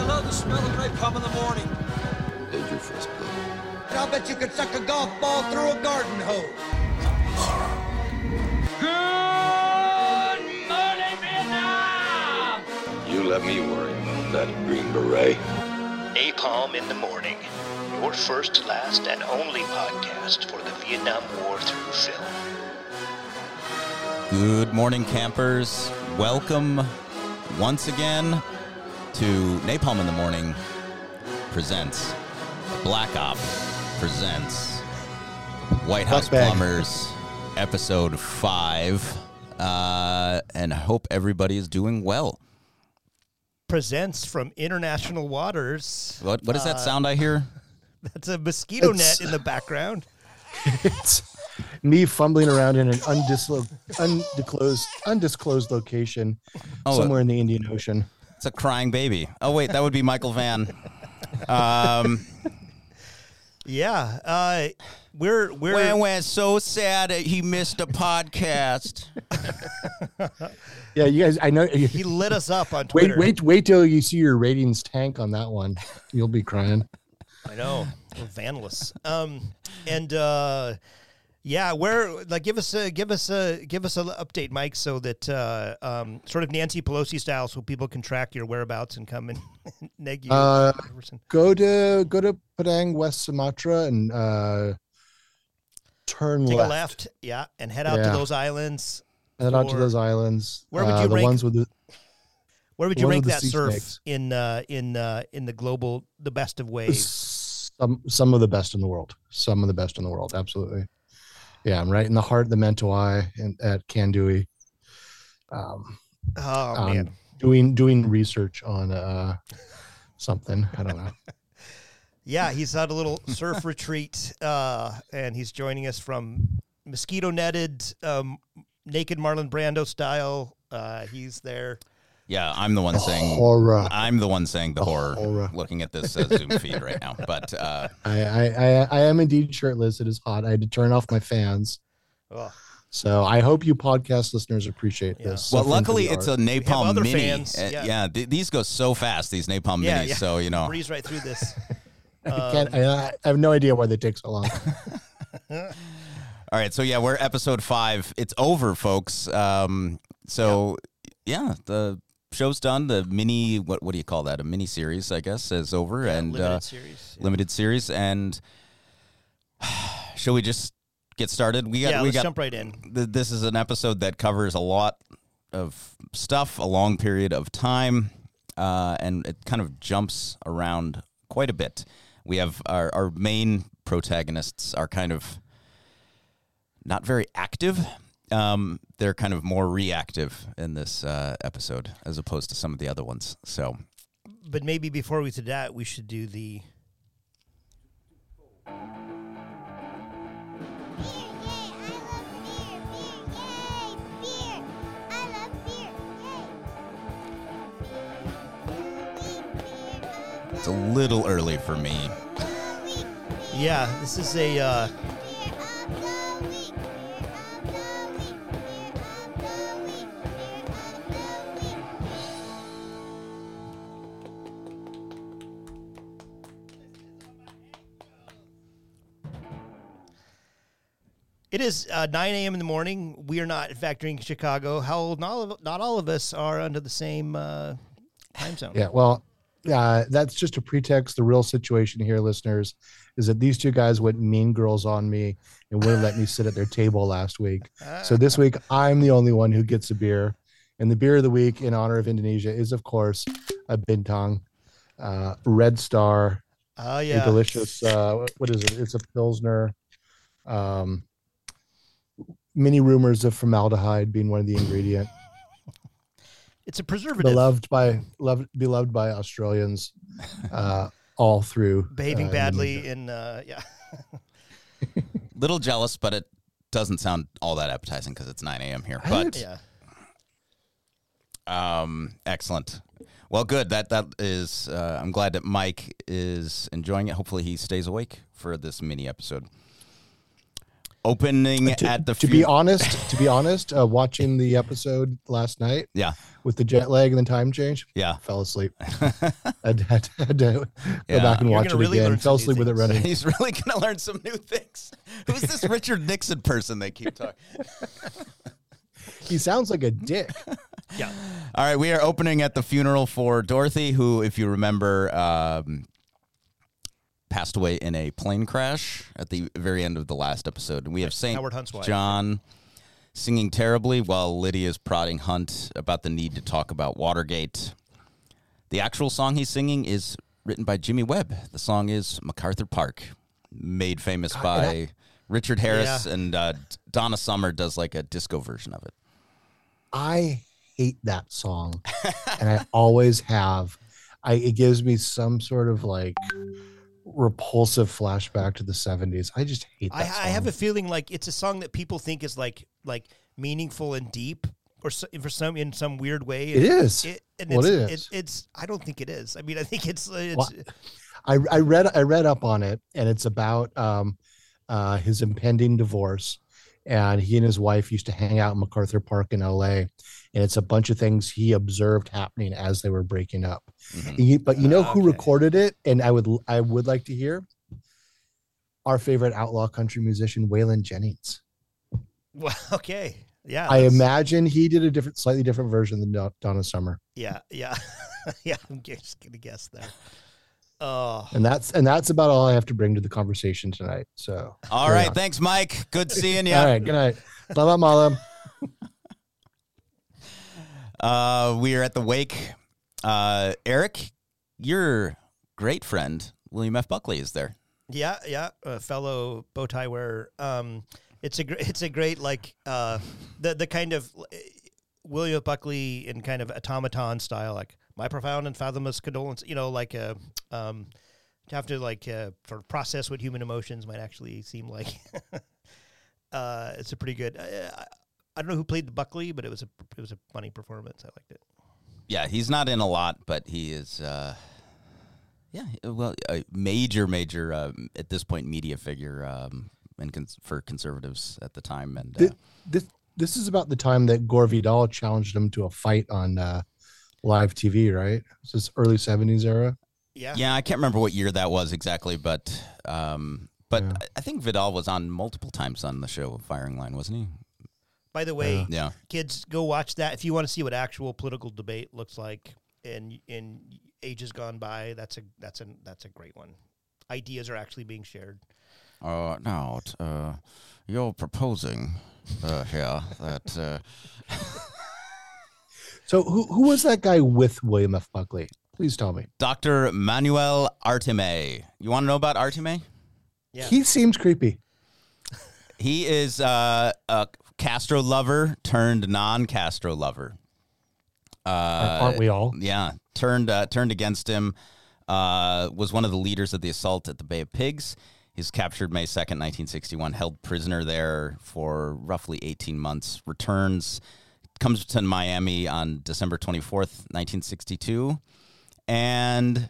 I love the smell of napalm in the morning. Did your first blow? I'll bet you could suck a golf ball through a garden hose. Good morning, Vietnam! You let me worry about that green beret. Napalm in the Morning, your first, last, and only podcast for the Vietnam War through film. Good morning, campers. Welcome once again to Napalm in the Morning presents Black Op presents White House bag. Plumbers episode 5. Uh, and I hope everybody is doing well. presents from international waters. What, what does that sound I hear? That's a mosquito It's- net in the background. it's me fumbling around in an undislo- undisclosed undisclosed location Oh, somewhere in the Indian Ocean. It's a crying baby. Oh, wait, that would be Michael Vann. Um, Yeah, uh, we're we're when we're so sad that he missed a podcast. Yeah, you guys. I know. he lit us up on Wait, Twitter. wait, wait wait till you see your ratings tank on that one. You'll be crying. I know, we're vandalous. Um, and uh, yeah, where like give us a give us a give us an update, Mike, so that uh, um, sort of Nancy Pelosi style, so people can track your whereabouts and come and neg you. Uh, Go to go to Padang, West Sumatra, and uh, turn Take left. a left, yeah, and head out to those islands. Head out to those islands. Where would uh, you the rank- ones with the Where would you rank that surf snakes. in uh, in uh, in the global the best of waves? some some of the best in the world. Some of the best in the world. Absolutely. Yeah, I'm right in the heart of the Mentawai and at Kandui. Um, Oh um, man, doing doing research on uh something. I don't know. yeah, he's at a little surf retreat, uh, and he's joining us from mosquito netted, um, naked Marlon Brando style. Uh, he's there. Yeah, I'm the one saying Horror. I'm the one saying the horror, horror. looking at this uh, Zoom feed right now. But uh, I, I I I am indeed shirtless. It is hot. I had to turn off my fans. Ugh. So I hope you podcast listeners appreciate Yeah. this. well, luckily it's art. a napalm other mini. fans, Uh, yeah. yeah, th- these go so fast. These napalm Yeah, minis. yeah. So you know. Breeze right through this. I, can't, I, I have no idea why they take so long. All right, so yeah, we're episode five. It's over, folks. Um, so yeah, the show's done. The mini, what what do you call that? A mini series, I guess, is over, and limited uh, series. Yeah. limited series. And shall we just get started? We got yeah, we let's got jump right in. th- this is an episode that covers a lot of stuff, a long period of time, uh, and it kind of jumps around quite a bit. We have our, our main protagonists are kind of not very active. Um, they're kind of more reactive in this uh, episode as opposed to some of the other ones. So, But maybe before we do that, we should do the. it's a little early for me. Yeah, this is a. Uh, It is uh, 9 a.m. in the morning. We are not factoring Chicago. How not all of, not all of us are under the same uh, time zone. Yeah, well, uh, that's just a pretext. The real situation here, listeners, is that these two guys went mean girls on me and wouldn't let me sit at their table last week. So this week, I'm the only one who gets a beer. And the beer of the week in honor of Indonesia is, of course, a Bintang uh, Red Star, Oh a yeah. delicious, uh, what is it? It's a Pilsner. Um, many rumors of formaldehyde being one of the ingredient. It's a preservative. beloved by loved beloved by Australians uh, all through behaving uh, badly Indonesia. in uh, yeah. Little jealous, but it doesn't sound all that appetizing because it's 9 a.m. here. But yeah. Um, excellent. Well, good. That that is. Uh, I'm glad that Mike is enjoying it. Hopefully, he stays awake for this mini episode. Opening to, at the to fu- be honest, to be honest, uh, watching the episode last night Yeah, with the jet lag and the time change, yeah. fell asleep. I had, to- had to go Yeah. back and You're watch it really again. Fell asleep with it running. He's really gonna learn some new things. Who's this Richard Nixon person they keep talking? He sounds like a dick. Yeah. All right, we are opening at the funeral for Dorothy, who, if you remember, um, passed away in a plane crash at the very end of the last episode. And we have Saint Howard Hunt's wife. John singing terribly while Liddy is prodding Hunt about the need to talk about Watergate. The actual song he's singing is written by Jimmy Webb. The song is MacArthur Park, made famous by Richard Harris, Yeah. and uh, Donna Summer does like a disco version of it. I hate that song, and I always have. I it gives me some sort of like repulsive flashback to the '70s. I just hate that. I. I have a feeling like it's a song that people think is like like meaningful and deep, or so, for some in some weird way. It is. It, and Well, it's, it is. it's. I don't think it is. I mean, I think it's. it's Well, I, I read I read up on it, and it's about um, uh, his impending divorce. And he and his wife used to hang out in MacArthur Park in L.A. And it's a bunch of things he observed happening as they were breaking up. Mhm. He- but you know who Okay. recorded it? And I would I would like to hear our favorite outlaw country musician Waylon Jennings. well, okay. Yeah. I imagine he did a different, slightly different version than Don- Donna Summer, Yeah. Yeah. yeah. I'm just gonna guess there. Oh. and that's and that's about all I have to bring to the conversation tonight. So, All right, on. thanks, Mike. Good seeing you. all right, good night. Selamat malam. Uh, we are at the wake. Uh, Eric, your great friend William F. Buckley is there. Yeah, yeah, a fellow bow tie wearer. Um, it's a gr- it's a great like uh, the the kind of William Buckley in kind of automaton style, like my profound and fathomless condolence. You know, like uh, um, to have to like uh, sort of process what human emotions might actually seem like. uh, it's a pretty good. Uh, I, I don't know who played the Buckley, but it was a it was a funny performance. I liked it. Yeah, he's not in a lot, but he is. Uh, yeah, well, a major, major uh, at this point media figure um, and cons- for conservatives at the time, and uh, This, this this is about the time that Gore Vidal challenged him to a fight on uh, live TV, right? This is early '70s era. Yeah, yeah, I can't remember what year that was exactly, but um, but Yeah. I- I think Vidal was on multiple times on the show Firing Line, wasn't he? By the way, Yeah. kids, go watch that if you want to see what actual political debate looks like in in ages gone by. That's a that's a that's a great one. Ideas are actually being shared. Uh, now, t- uh, you're proposing uh, here that uh, So who who was that guy with William F. Buckley? Please tell me. Dr. Manuel Artime. You want to know about Artime? Yeah. He seems creepy. He is uh, a Castro lover turned non-Castro lover. Uh, Aren't we all? Yeah, turned uh, turned against him. Uh, was one of the leaders of the assault at the Bay of Pigs. He's captured May second, nineteen sixty one. Held prisoner there for roughly eighteen months. Returns, comes to Miami on December twenty fourth, nineteen sixty two, and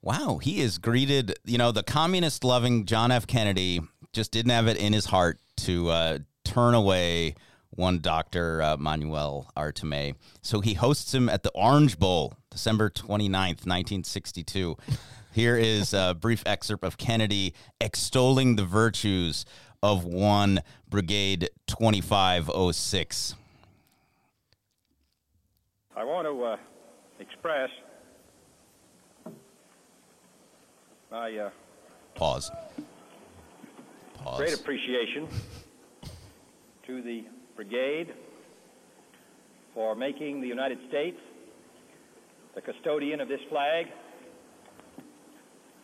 wow, he is greeted. You know, the communist loving John F. Kennedy just didn't have it in his heart to uh, turn away one Dr. Uh, Manuel Artime. So he hosts him at the Orange Bowl, December 29th, 1962. Here is a brief excerpt of Kennedy extolling the virtues of one Brigade 2506. I want to uh, express my uh, Pause. Pause. great appreciation to the brigade for making the United States the custodian of this flag.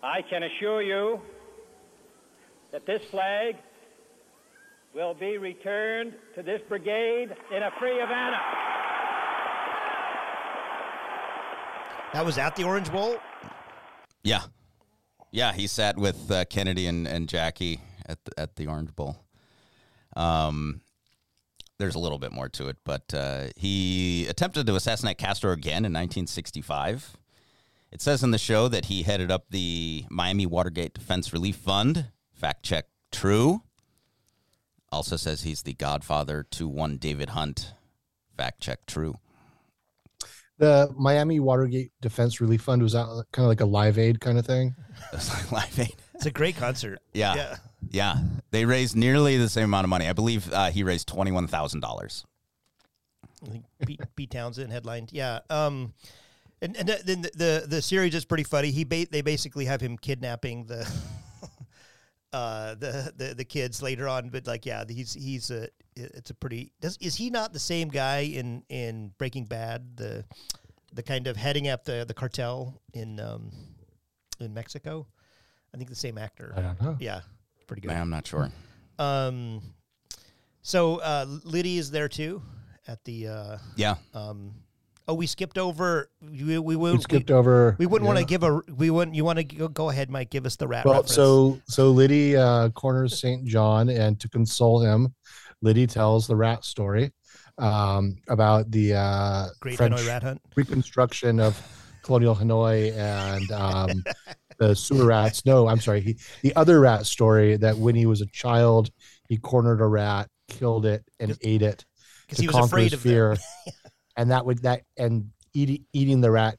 I can assure you that this flag will be returned to this brigade in a free Havana. That was at the Orange Bowl. Yeah, yeah. He sat with uh, Kennedy and, and Jackie at the, at the Orange Bowl. Um, there's a little bit more to it, but uh, he attempted to assassinate Castro again in 1965. It says in the show that he headed up the Miami Watergate Defense Relief Fund. Fact check true. also says he's the godfather to one David Hunt. Fact check true. The Miami Watergate Defense Relief Fund was out kind of like a Live Aid kind of thing. It's like Live Aid. It's a great concert. Yeah. Yeah. Yeah. They raised nearly the same amount of money. I believe uh, he raised $21,000. I think Pete, Pete Townshend headlined. Yeah. Um, and and then the, the the series is pretty funny. He ba- they basically have him kidnapping the uh the, the the kids later on, but like yeah, he's he's a it's a pretty does is he not the same guy in in Breaking Bad the the kind of heading up the the cartel in um in Mexico? I think the same actor. I don't know. Yeah, pretty good. Man, I'm not sure. Um, so uh, Liddy is there too at the. Uh, Yeah. um, oh, we skipped over. We we, we, We we, skipped over. we wouldn't want to give a. We wouldn't. You want to go, go ahead, Mike? Give us the rat. Well, reference. so so Liddy uh, corners Saint John, and to console him, Liddy tells the rat story um, about the uh, Great French Hanoi rat hunt. reconstruction of colonial Hanoi and um, the sewer rats. No, I'm sorry. He, the other rat story that when he was a child, he cornered a rat, killed it, and ate it Because he was conquer afraid his of fear. and that would that and eating eating the rat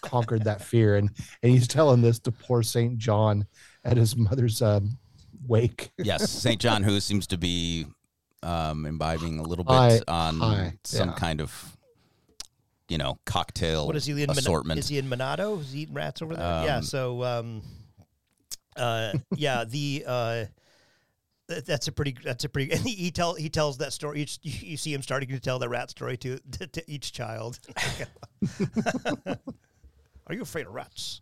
conquered that fear. And and he's telling this to poor Saint John at his mother's um, wake. Yes. St. John, who seems to be um, imbibing a little bit High- on high, some yeah. kind of, you know, cocktail What is he in? Assortment. is he in Monado? Is he eating rats over there? yeah. Um, So, um, uh, yeah, the uh, th- that's a pretty. That's a pretty. And he, he tell he tells that story. Each, you, you see him starting to tell the rat story to to, to each child. Are you afraid of rats?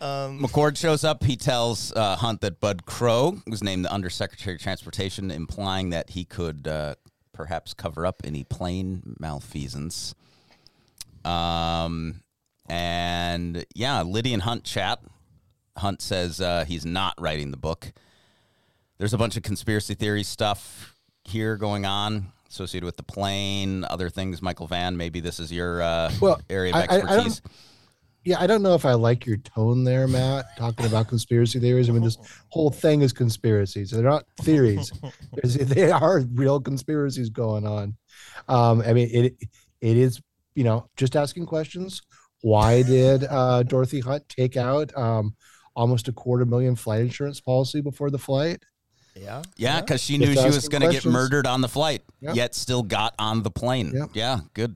Um, McCord shows up. He tells uh, Hunt that Bud Krogh was named the Undersecretary of Transportation, implying that he could uh, perhaps cover up any plane malfeasance. Um, and yeah, Lydian Hunt chat. Hunt says uh, he's not writing the book. There's a bunch of conspiracy theory stuff here going on associated with the plane, other things. Michael Vann, maybe this is your uh, Well, area of I- I- I expertise. Yeah, I don't know if I like your tone there, Matt, talking about conspiracy theories. I mean, this whole thing is conspiracies. They're not theories. There's- they are real conspiracies going on. Um, I mean, it it is, you know, just asking questions. Why did uh, Dorothy Hunt take out um, almost a quarter million flight insurance policy before the flight? yeah. Yeah, because she Just knew she was going to get murdered on the flight, Yep. yet still got on the plane. Yep. Yeah, good.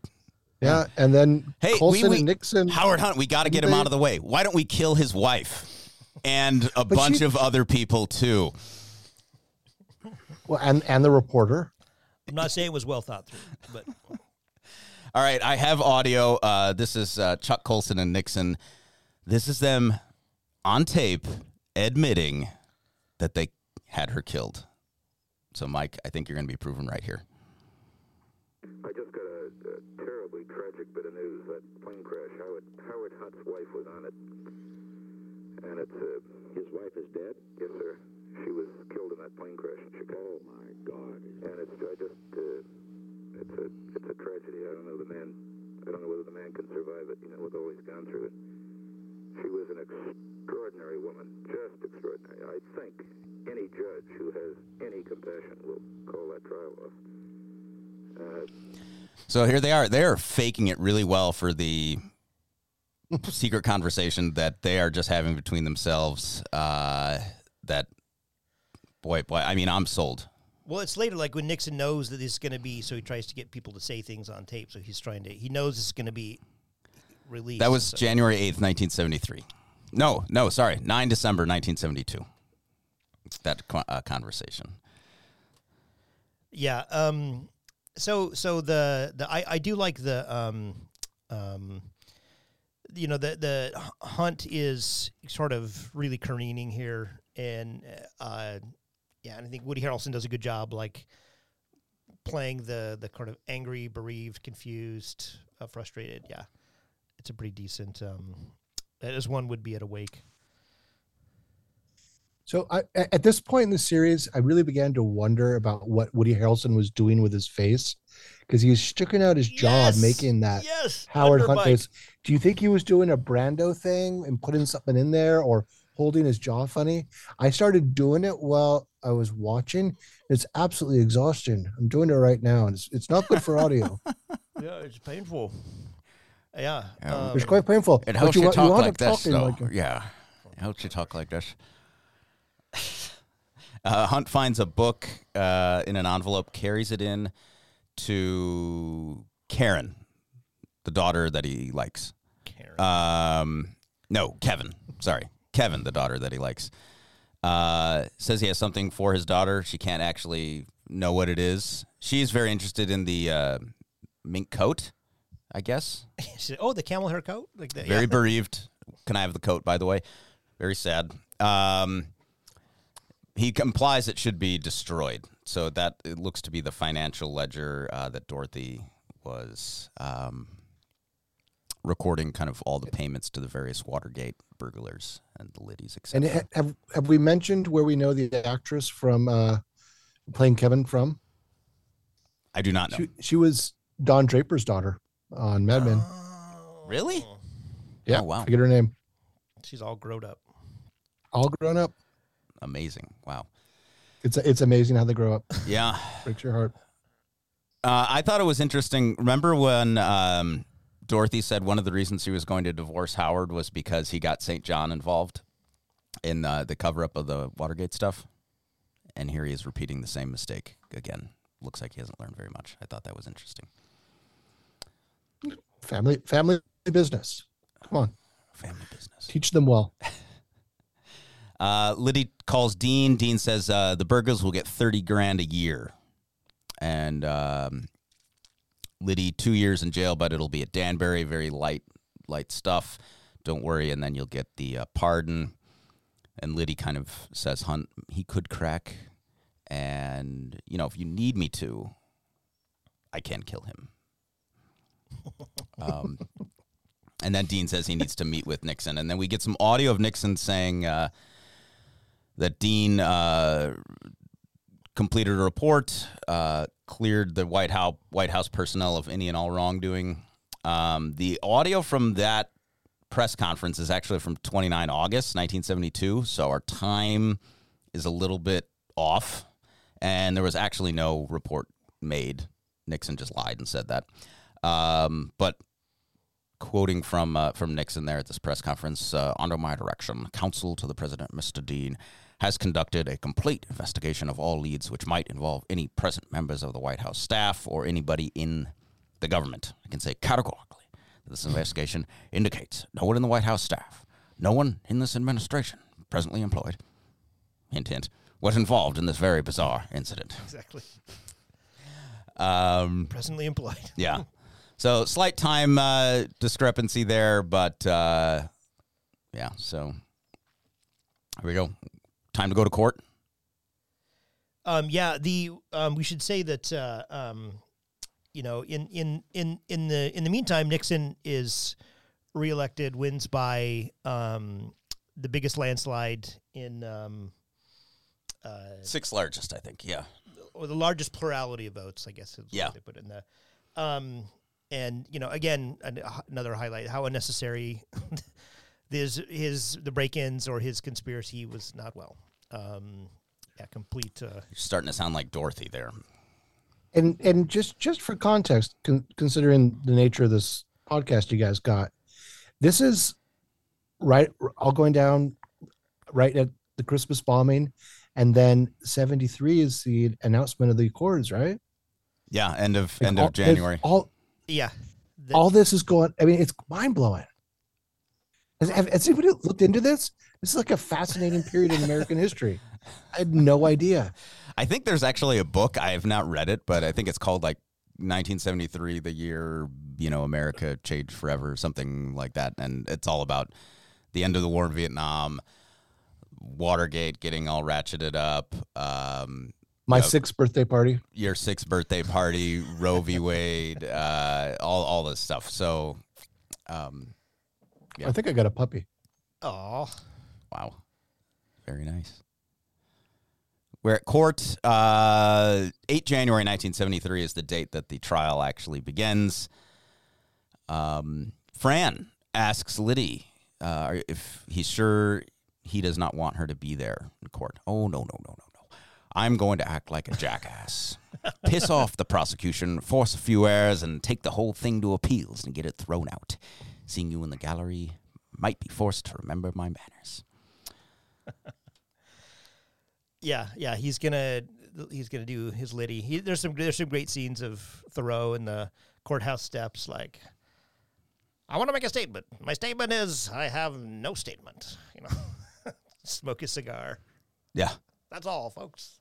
Yeah, and then Hey, we- Colson we- and Nixon. Howard Hunt, we got to get him They- out of the way. Why don't we kill his wife and a bunch she- of other people too? well, and and the reporter. I'm not saying it was well thought through, but All right, I have audio. Uh, this is uh, Chuck Colson and Nixon. This is them on tape admitting that they had her killed. So, Mike, I think you're going to be proven right here. I just got a, a terribly tragic bit of news. That plane crash, Howard, Howard Hunt's wife was on it. And it's, uh, his wife is dead? Yes, sir. She was killed in that plane crash in Chicago. Oh, my God. And it's, I just, uh, it's a, it's a tragedy. I don't know the man, I don't know whether the man can survive it, you know, with all he's gone through. She was an extraordinary woman, just extraordinary. I think any judge who has any compassion will call that trial off. Uh, So here they are. They're faking it really well for the secret conversation that they are just having between themselves. Uh, that boy, boy. I mean, I'm sold. well, it's later. Like when Nixon knows that this is going to be, so he tries to get people to say things on tape. So he's trying to. He knows it's going to be released. That was so- January eighth, nineteen seventy three. No, no, sorry, nine December, nineteen seventy two. That uh, conversation. Yeah. Um. So so the the I I do like the um um. You know the the hunt is sort of really careening here, and uh, yeah, and I think Woody Harrelson does a good job, like playing the the kind of angry, bereaved, confused, uh, frustrated. Yeah, it's a pretty decent. Um, as one would be at a wake. So I, at this point in the series, I really began to wonder about what Woody Harrelson was doing with his face because he was sticking out his jaw, Yes! making that yes, Howard Hunt face. Do you think he was doing a Brando thing and putting something in there, or holding his jaw funny. I started doing it while I was watching. It's absolutely exhausting. I'm doing it right now, and it's it's not good for audio. Yeah, it's painful. Yeah. Yeah. um, It's quite painful. It But helps you, wa- talk wound like this, though. like a- yeah, it helps you talk like this. Uh, Hunt finds a book uh, in an envelope, carries it in to Karen, the daughter that he likes. Karen. Um, no, Kevin. Sorry, Kevin, the daughter that he likes. Uh, says he has something for his daughter. She can't actually know what it is. She's very interested in the uh, mink coat, I guess. Said, oh, the camel hair coat? Like that. Very yeah. bereaved. Can I have the coat, by the way? Very sad. Um, he implies it should be destroyed. So that it looks to be the financial ledger uh, that Dorothy was um, recording, kind of all the payments to the various Watergate burglars and the Liddies, etc. And have have we mentioned where we know the actress from uh, playing Kevin from? I do not know. She she was Don Draper's daughter on Mad Men. really? yeah, oh, wow. Forget her name. She's all grown up. All grown up. Amazing. Wow. It's it's amazing how they grow up. Yeah. Breaks your heart. Uh, I thought it was interesting. Remember when um, Dorothy said one of the reasons she was going to divorce Howard was because he got St. John involved in uh, the cover up of the Watergate stuff? And here he is repeating the same mistake again. Looks like he hasn't learned very much. I thought that was interesting. Family family business. Come on, Family business. teach them well. Uh, Liddy calls Dean. Dean says uh, the burglars will get 30 grand a year. And um, Liddy, two years in jail, but it'll be at Danbury. Very light, light stuff. Don't worry. And then you'll get the uh, pardon. And Liddy kind of says, Hunt, he could crack. And, you know, if you need me to, I can kill him. Um, and then Dean says he needs to meet with Nixon. And then we get some audio of Nixon saying, uh, that Dean uh, completed a report, uh, cleared the White House White House personnel of any and all wrongdoing. Um, the audio from that press conference is actually from 29 August 1972, so our time is a little bit off, and there was actually no report made. Nixon just lied and said that. Um, but quoting from uh, from Nixon there at this press conference, uh, under my direction, counsel to the president, Mr. Dean, has conducted a complete investigation of all leads which might involve any present members of the White House staff or anybody in the government. I can say categorically that this investigation indicates no one in the White House staff, no one in this administration presently employed, hint hint, was involved in this very bizarre incident. Exactly. Um, Presently employed. yeah. So slight time uh, discrepancy there, but uh, yeah. So here we go. Time to go to court. Um, yeah, the um, we should say that uh, um, you know in in in in the in the meantime, Nixon is reelected, wins by um, the biggest landslide in um, uh, Sixth largest, I think. Yeah. or the largest plurality of votes, I guess. Is Yeah. what they put in the. And you know, again, an, another highlight how unnecessary his his the break-ins or his conspiracy was not well. Um, yeah, complete. Uh, You're starting to sound like Dorothy there. And and just just for context, con- considering the nature of this podcast you guys got, this is right all going down right at the Christmas bombing, and then seventy three is the announcement of the Accords, right? Yeah. End of Like, end all- of January. All yeah. The- all this is going. I mean, it's mind blowing. Has, has anybody looked into this? This is like a fascinating period in American history. I had no idea. I think there's actually a book. I have not read it, but I think it's called like 1973, the year you know America changed forever, something like that. And it's all about the end of the war in Vietnam, Watergate getting all ratcheted up, um, My sixth birthday party. your sixth birthday party, Roe v. Wade, uh, all all this stuff. So, um, Yeah. I think I got a puppy. oh wow, very nice. We're at court. Uh, 8 January 1973 is the date that the trial actually begins. Um, Fran asks Liddy uh, if he's sure he does not want her to be there in court. Oh, no, no, no, no. I'm going to act like a jackass. Piss off the prosecution, force a few errors, and take the whole thing to appeals and get it thrown out. Seeing you in the gallery might be forced to remember my manners. Yeah, yeah, he's gonna he's gonna do his Liddy. He, there's some there's some great scenes of Theroux in the courthouse steps. Like, I want to make a statement. My statement is I have no statement. You know, smoke a cigar. Yeah, That's all, folks.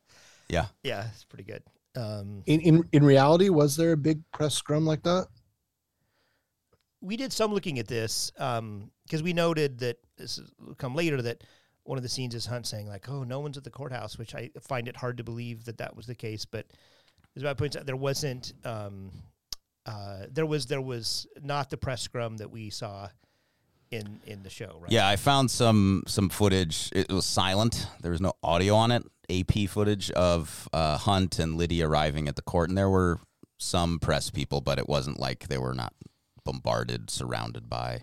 Yeah. Yeah, it's pretty good. Um, In in in reality, was there a big press scrum like that? we did some looking at this because we noted that this will come later that one of the scenes is Hunt saying like, "Oh, no one's at the courthouse," which I find it hard to believe that that was the case. But as I points out, there wasn't. Um, uh, there was there was not the press scrum that we saw in in the show, right? Yeah, I found some some footage. It was silent. There was no audio on it. AP footage of uh, Hunt and Liddy arriving at the court, and there were some press people, but it wasn't like they were not bombarded, surrounded by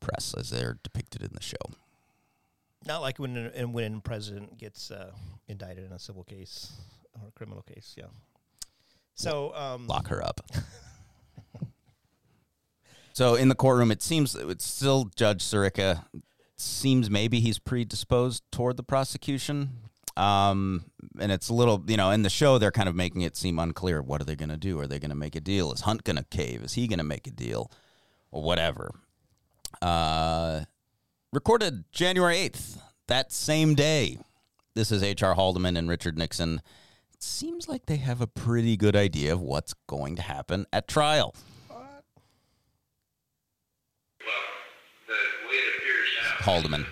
press as they're depicted in the show. Not like when and when a president gets uh, indicted in a civil case or a criminal case. Yeah. So um, Lock her up. so in the courtroom, it seems it's still Judge Sirica. Seems maybe he's predisposed toward the prosecution. Um, and it's a little, you know, in the show, they're kind of making it seem unclear. What are they going to do? Are they going to make a deal? Is Hunt going to cave? Is he going to make a deal? Or whatever. Uh, recorded January 8th, that same day. This is H.R. Haldeman and Richard Nixon. It seems like they have a pretty good idea of what's going to happen at trial. Well, the way it appears now. Haldeman.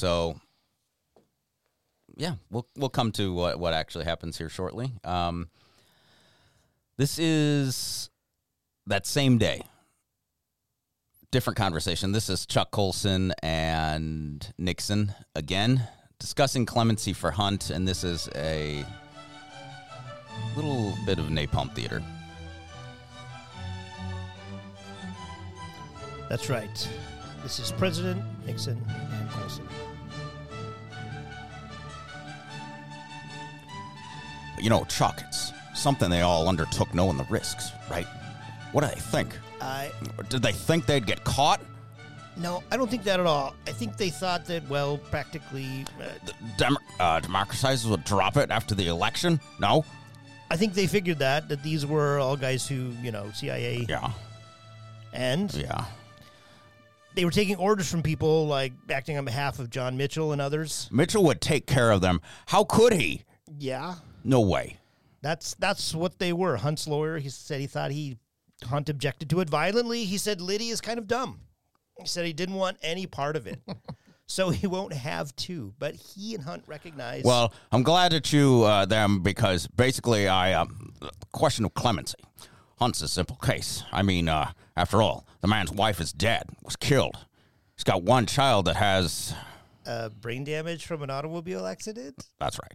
So yeah, we'll we'll come to what what actually happens here shortly. Um, this is that same day. Different conversation. This is Chuck Colson and Nixon again discussing clemency for Hunt, and this is a little bit of napalm theater. That's right. This is President Nixon You know, Chuck, it's something they all undertook knowing the risks, right? What do they think? I Did they think they'd get caught? no, I don't think that at all. I think they thought that well, practically. Uh, The Dem- uh, democratizers would drop it after the election? No? I think they figured that that these were all guys who you know CIA Yeah, and yeah. they were taking orders from people like acting on behalf of John Mitchell and others. Mitchell would take care of them. How could he? Yeah, No way. that's that's what they were. Hunt's lawyer. He said he thought he Hunt objected to it violently. He said Liddy is kind of dumb. He said he didn't want any part of it. so he won't have to. But he and Hunt recognize. Well, I'm glad that you uh, them because basically, I um, question of clemency. Hunt's a simple case. I mean, uh, after all, the man's wife is dead, was killed. He's got one child that has. uh, brain damage from an automobile accident. That's right.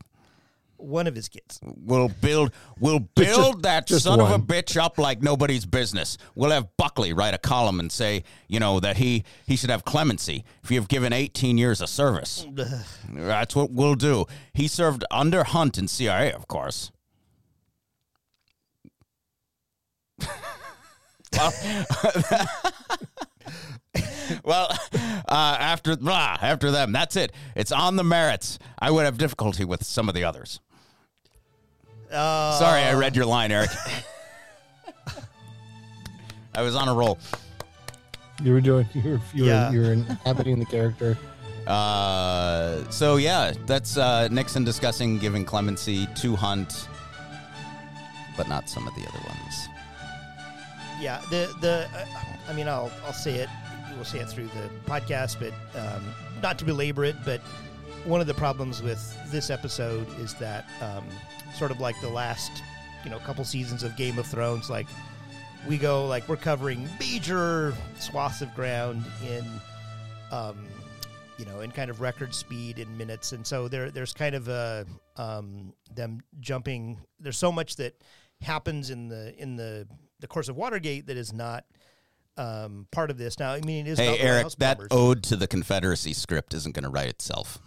One of his kids. We'll build. We'll build that just son of a bitch up like nobody's business. We'll have Buckley write a column and say, you know, that he he should have clemency if you've given 18 years of service. That's what we'll do. He served under Hunt in CIA, of course. well, well, uh, after blah, after them, that's it. It's on the merits. I would have difficulty with some of the others. Uh, Sorry, I read your line, Eric. I was on a roll. You were doing. You were. You were, Yeah. you were inhabiting the character. Uh, so yeah, that's uh, Nixon discussing giving clemency to Hunt, but not some of the other ones. Yeah, the the uh, I mean, I'll I'll say it. We'll say it through the podcast, but um, not to belabor it. But one of the problems with this episode is that um, sort of like the last you know couple seasons of Game of Thrones, like we go like we're covering major swaths of ground in um, you know in kind of record speed in minutes, and so there there's kind of a um, them jumping. There's so much that happens in the in the the course of Watergate that is not um, part of this. Now, I mean, it is. Hey, Eric, that ode to the Confederacy script isn't going to write itself.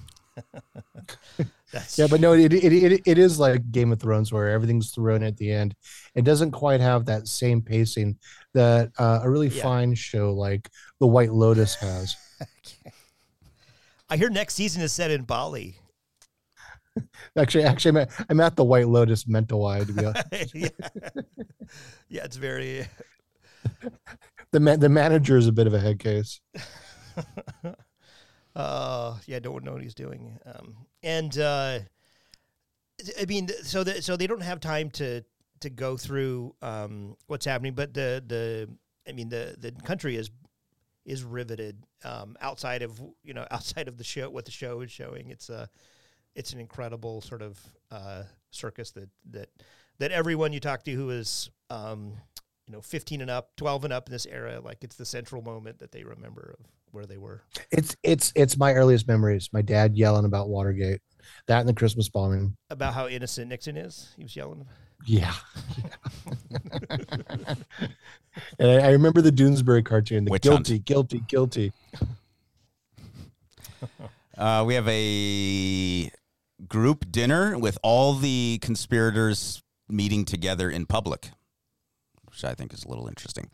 Yeah, but no, it, it it it is like Game of Thrones where everything's thrown at the end. It doesn't quite have that same pacing that uh, a really Yeah. fine show like The White Lotus has. I hear next season is set in Bali. Actually, actually, I'm at, I'm at the White Lotus Mentawai. To be honest. yeah. yeah, it's very. the ma- the manager is a bit of a head case. Uh, yeah, I don't know what he's doing. Um, and uh, I mean, so that so they don't have time to to go through um, what's happening, but the the I mean the the country is is riveted um, outside of you know outside of the show what the show is showing. It's a it's an incredible sort of uh, circus that that that everyone you talk to who is um, you know 15 and up, 12 and up in this era, like it's the central moment that they remember of where they were. It's it's it's my earliest memories. My dad yelling about Watergate, that and the Christmas bombing. about how innocent Nixon is. He was yelling. Yeah. and I, I remember the Doonesbury cartoon. The Witch hunt. guilty, guilty, guilty. Uh, we have a group dinner with all the conspirators meeting together in public, which I think is a little interesting.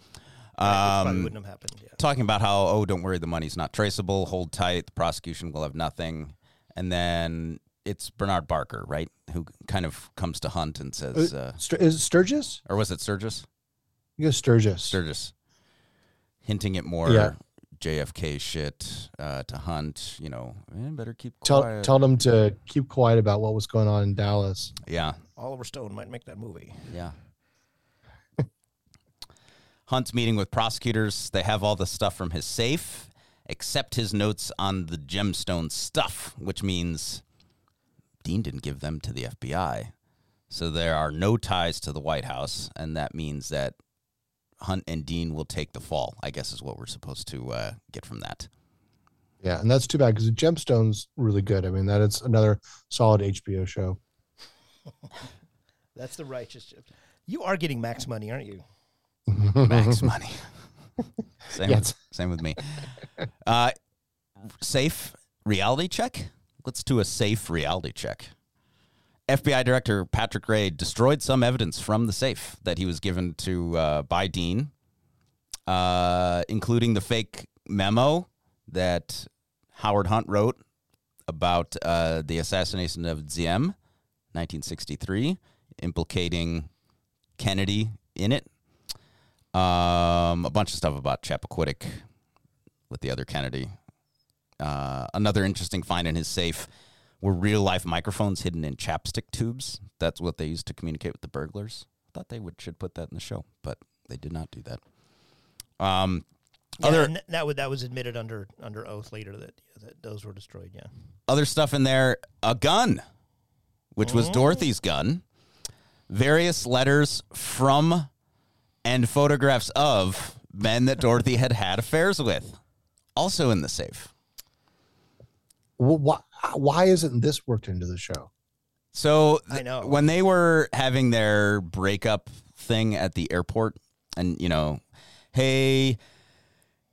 Which Um, wouldn't have happened. Yeah. talking about how oh don't worry the money's not traceable hold tight the prosecution will have nothing and then it's bernard barker right who kind of comes to hunt and says uh, Stur- is it Sturgis? or was it sturgis You go Sturgis. sturgis hinting at more Yeah. jfk shit uh, to hunt you know eh, better keep Tell tell them to keep quiet about what was going on in Dallas. yeah Oliver Stone might make that movie. Yeah. Hunt's meeting with prosecutors. They have all the stuff from his safe, except his notes on the gemstone stuff, which means Dean didn't give them to the FBI. So there are no ties to the White House, and that means that Hunt and Dean will take the fall, I guess is what we're supposed to uh, get from that. Yeah, and that's too bad because the Gemstone's really good. I mean, that is another solid HBO show. That's the righteous. You are getting max money, aren't you? Max money. Same, Yes. with, same with me. Uh, safe reality check. Let's do a safe reality check. FBI Director Patrick Gray destroyed some evidence from the safe that he was given to uh, by Dean, uh, including the fake memo that Howard Hunt wrote about uh, the assassination of Diem, 1963, implicating Kennedy in it. Um, a bunch of stuff about Chappaquiddick with the other Kennedy. Uh, another interesting find in his safe were real life microphones hidden in chapstick tubes. That's what they used to communicate with the burglars. I thought they would should put that in the show, but they did not do that. Um, Yeah, Other- and that would that was admitted under under oath later that, that those were destroyed. Yeah. Other stuff in there, a gun, which was Dorothy's gun, various letters from and photographs of men that Dorothy had had affairs with, also in the safe. Wh- Why, why isn't this worked into the show? So I know. when they were having their breakup thing at the airport, and you know, hey,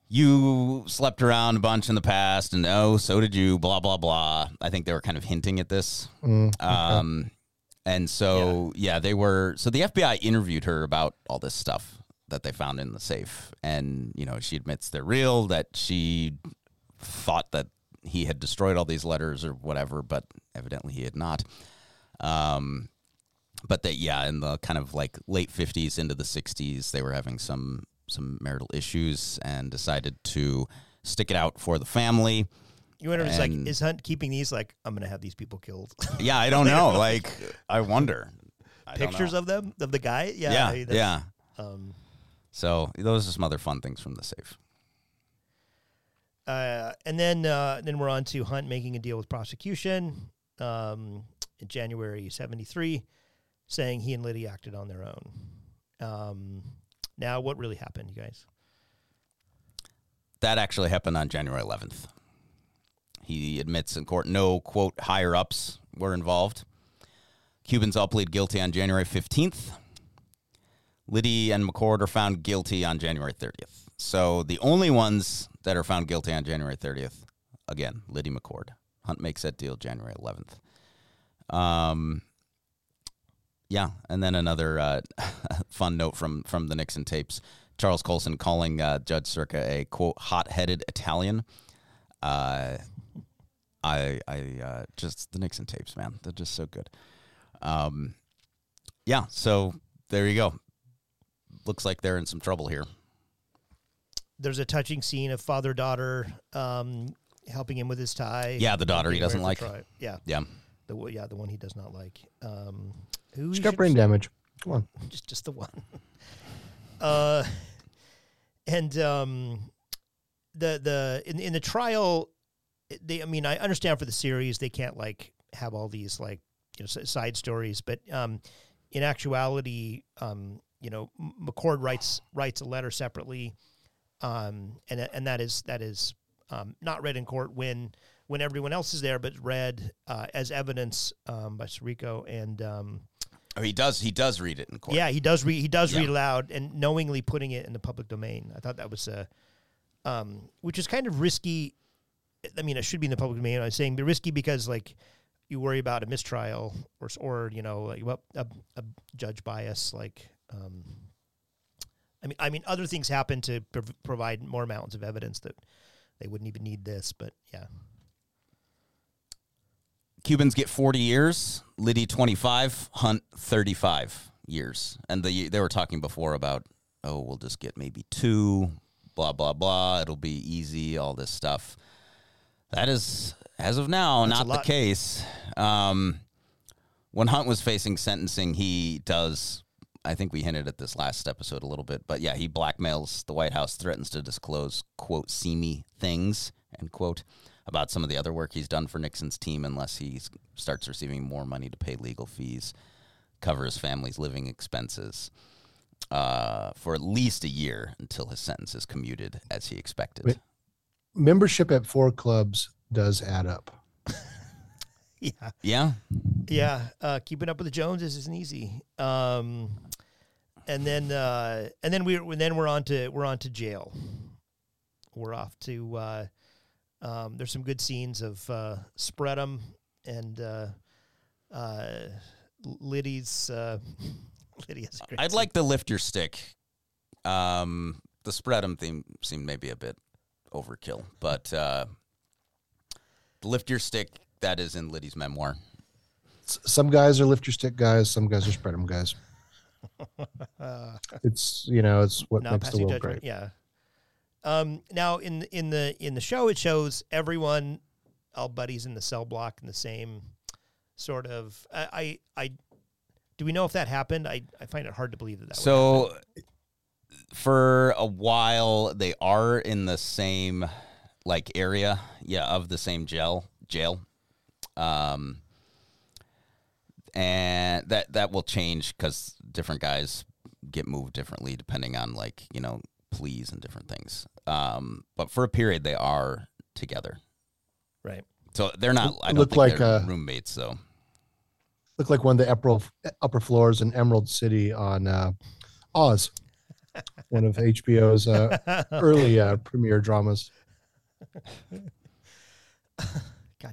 you slept around a bunch in the past, and oh, so did you. Blah blah blah. I think they were kind of hinting at this. Mm, Um, and so yeah. they were. So the FBI interviewed her about all this stuff that they found in the safe, and you know, she admits they're real. That she thought that he had destroyed all these letters or whatever, but evidently he had not. Um, but that yeah, in the kind of like late fifties into the sixties, they were having some some marital issues and decided to stick it out for the family. You wonder, if it's like, And- is Hunt keeping these? Like, I'm gonna have these people killed. Yeah, I don't know. like, I wonder. I don't Pictures know. of them, of the guy. Yeah, yeah, I mean, that's- yeah. Um, So those are some other fun things from the safe. uh, and then uh, then we're on to Hunt making a deal with prosecution um, in January '73, saying he and Liddy acted on their own. Um, now, what really happened, you guys? That actually happened on January 11th. He admits in court no, quote, higher ups were involved. Cubans all plead guilty on January 15th. Liddy and McCord are found guilty on January 30th. So the only ones that are found guilty on January 30th, again, Liddy McCord. Hunt makes that deal January 11th. Um, yeah, and then another uh, fun note from from the Nixon tapes: Charles Colson calling uh, Judge Sirica a quote hot-headed Italian. Uh, I I uh, just the Nixon tapes, man, they're just so good. Um, yeah, so there you go. Looks like they're in some trouble here. There's a touching scene of father daughter um, helping him with his tie. Yeah, the daughter he doesn't like. trial. Yeah, Yeah, the one- yeah the one he does not like. Um, who She should- got brain damage. Come on. just just the one. uh, and um, the the in in the trial, they I mean I understand for the series they can't like have all these like you know side stories, but um, in actuality, um, you know McCord writes writes a letter separately, um, and and that is that is um, not read in court when when everyone else is there, but read uh, as evidence um, by Sirica and. Um, oh, he does. He does read it in court. yeah, he does read. He does Yeah. read aloud and knowingly putting it in the public domain. I thought that was a, um, which is kind of risky. I mean, it should be in the public domain. I was saying, but risky because like you worry about a mistrial or or you know like well, a, a judge bias. Like, um, I mean, I mean, other things happen to prov- provide more mountains of evidence that they wouldn't even need this. But yeah, Cubans get 40 years, Liddy 25, Hunt 35 years. And the, they were talking before about, oh, we'll just get maybe two, blah, blah, blah. It'll be easy, all this stuff. That is, as of now, That's not the case. Um, when Hunt was facing sentencing, he does, I think we hinted at this last episode a little bit, but yeah, he blackmails the White House, threatens to disclose, quote, seamy things, end quote, about some of the other work he's done for Nixon's team unless he starts receiving more money to pay legal fees, cover his family's living expenses uh, for at least a year until his sentence is commuted as he expected. Wait. Membership at four clubs does add up. yeah. Yeah. Yeah, uh, keeping up with the Joneses isn't easy. Um, and then uh, and then we're then we're on to we're on to jail. We're off to. Uh, um, there's some good scenes of uh, Spreadum and uh, uh, Liddy's. Uh, Liddy has a great I'd like to lift your stick. Um, the spreadum theme seemed maybe a bit overkill, but uh, lift your stick that is in Liddy's memoir. S- Some guys are lift your stick guys. Some guys are spread 'em guys. It's you know it's what not makes the world judgment. great. Yeah. Um, now in the- in the in the show, it shows everyone, all buddies in the cell block in the same sort of. I I, I do we know if that happened? I, I find it hard to believe that that. So for a while they are in the same like area, yeah, of the same jail jail. Um, and that that will change because different guys get moved differently depending on like you know pleas and different things. Um, but for a period they are together, Right. so they're not. I don't Look think like, they're uh, roommates. So Look like one of the upper, upper floors in Emerald City on uh, Oz, one of HBO's uh, early uh, premiere dramas. God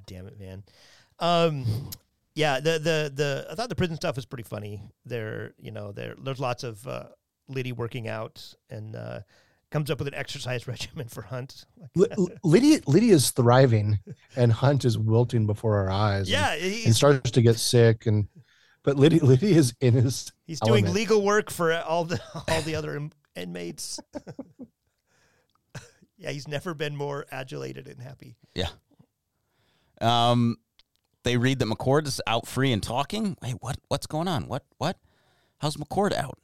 damn it, man. Um, yeah, the the the I thought the prison stuff was pretty funny. There, you know, there there's lots of uh, Liddy working out and uh, comes up with an exercise regimen for Hunt. Like, L- L- Liddy Liddy's thriving, and Hunt is wilting before our eyes. yeah, and, he's, and starts to get sick, and but Liddy Lydia is in his. he's doing element. legal work for all the all the other inmates. yeah, he's never been more adulated and happy. yeah. Um, they read that McCord is out free and talking. Wait, what? What's going on? What? What? How's McCord out?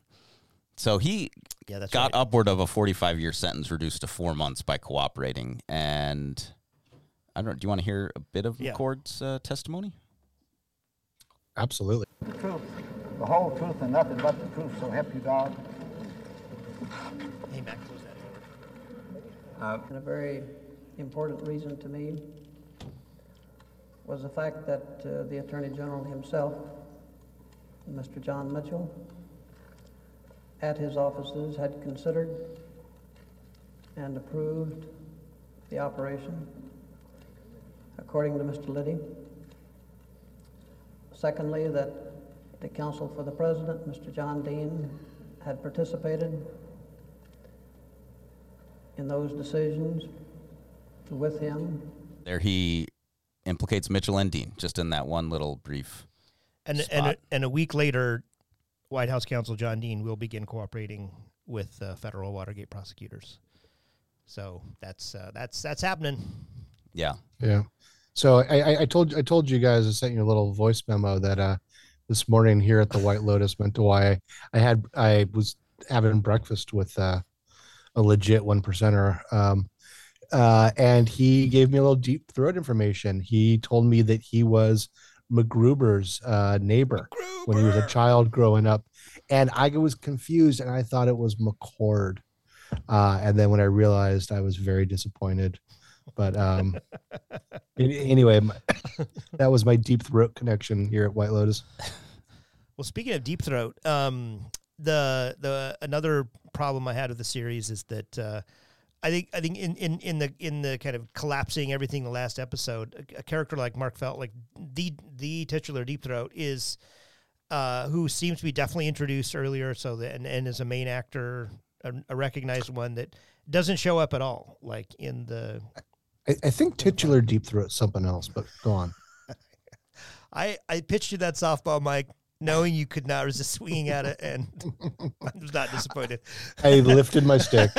So he Yeah, that's got right. upward of a 45 year sentence reduced to four months by cooperating. And I don't. Do you want to hear a bit of Yeah. McCord's uh, testimony? Absolutely. The truth, the whole truth, and nothing but the truth, so help you God. Hey, Matt, close that door. And a very important reason to me was the fact that uh, the Attorney General himself, Mr. John Mitchell, at his offices had considered and approved the operation, according to Mr. Liddy. Secondly, that the counsel for the President, Mr. John Dean, had participated in those decisions with him There he implicates Mitchell and Dean just in that one little brief. And and a, and a week later, White House counsel John Dean will begin cooperating with uh, federal Watergate prosecutors. So that's uh, that's that's happening. Yeah. Yeah. So I, I, I told I told you guys I sent you a little voice memo that uh this morning here at the White Lotus meant to why I, I had I was having breakfast with uh, a legit one percenter. Um, uh, and he gave me a little deep throat information. He told me that he was MacGruber's uh, neighbor when he was a child growing up, and I was confused and I thought it was McCord. Uh, and then when I realized, I was very disappointed. But um, an- anyway, my, that was my deep throat connection here at White Lotus. Well, speaking of deep throat, um, the the another problem I had with the series is that uh, I think I think in, in, in the in the kind of collapsing everything in the last episode, a, a character like Mark Felt, like the the titular deep throat, is uh, who seems to be definitely introduced earlier, so that and, and is a main actor, a, a recognized one that doesn't show up at all, like in the. I, I think titular deep throat is something else, but go on. I I pitched you that softball, Mike, knowing you could not resist swinging at it, and I was not disappointed. I lifted my stick.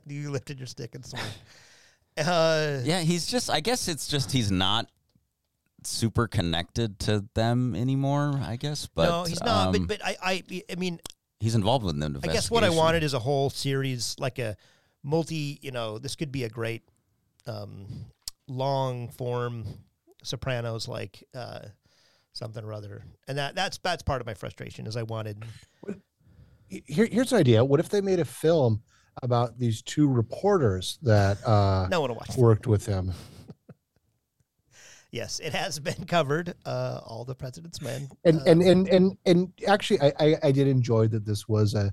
you lifted your stick and swung. Uh, Yeah, he's just. I guess it's just he's not super connected to them anymore. I guess, but no, he's not. um, but but I, I I mean, he's involved with them. I guess what I wanted is a whole series, like a multi. You know, this could be a great um, long form Sopranos like uh, something or other, and that that's that's part of my frustration is I wanted. Here, here's an idea. What if they made a film about these two reporters that uh, No one will watch that. worked with him? Yes, it has been covered. Uh, all the President's Men. And Uh, and and and and actually, I, I I did enjoy that this was a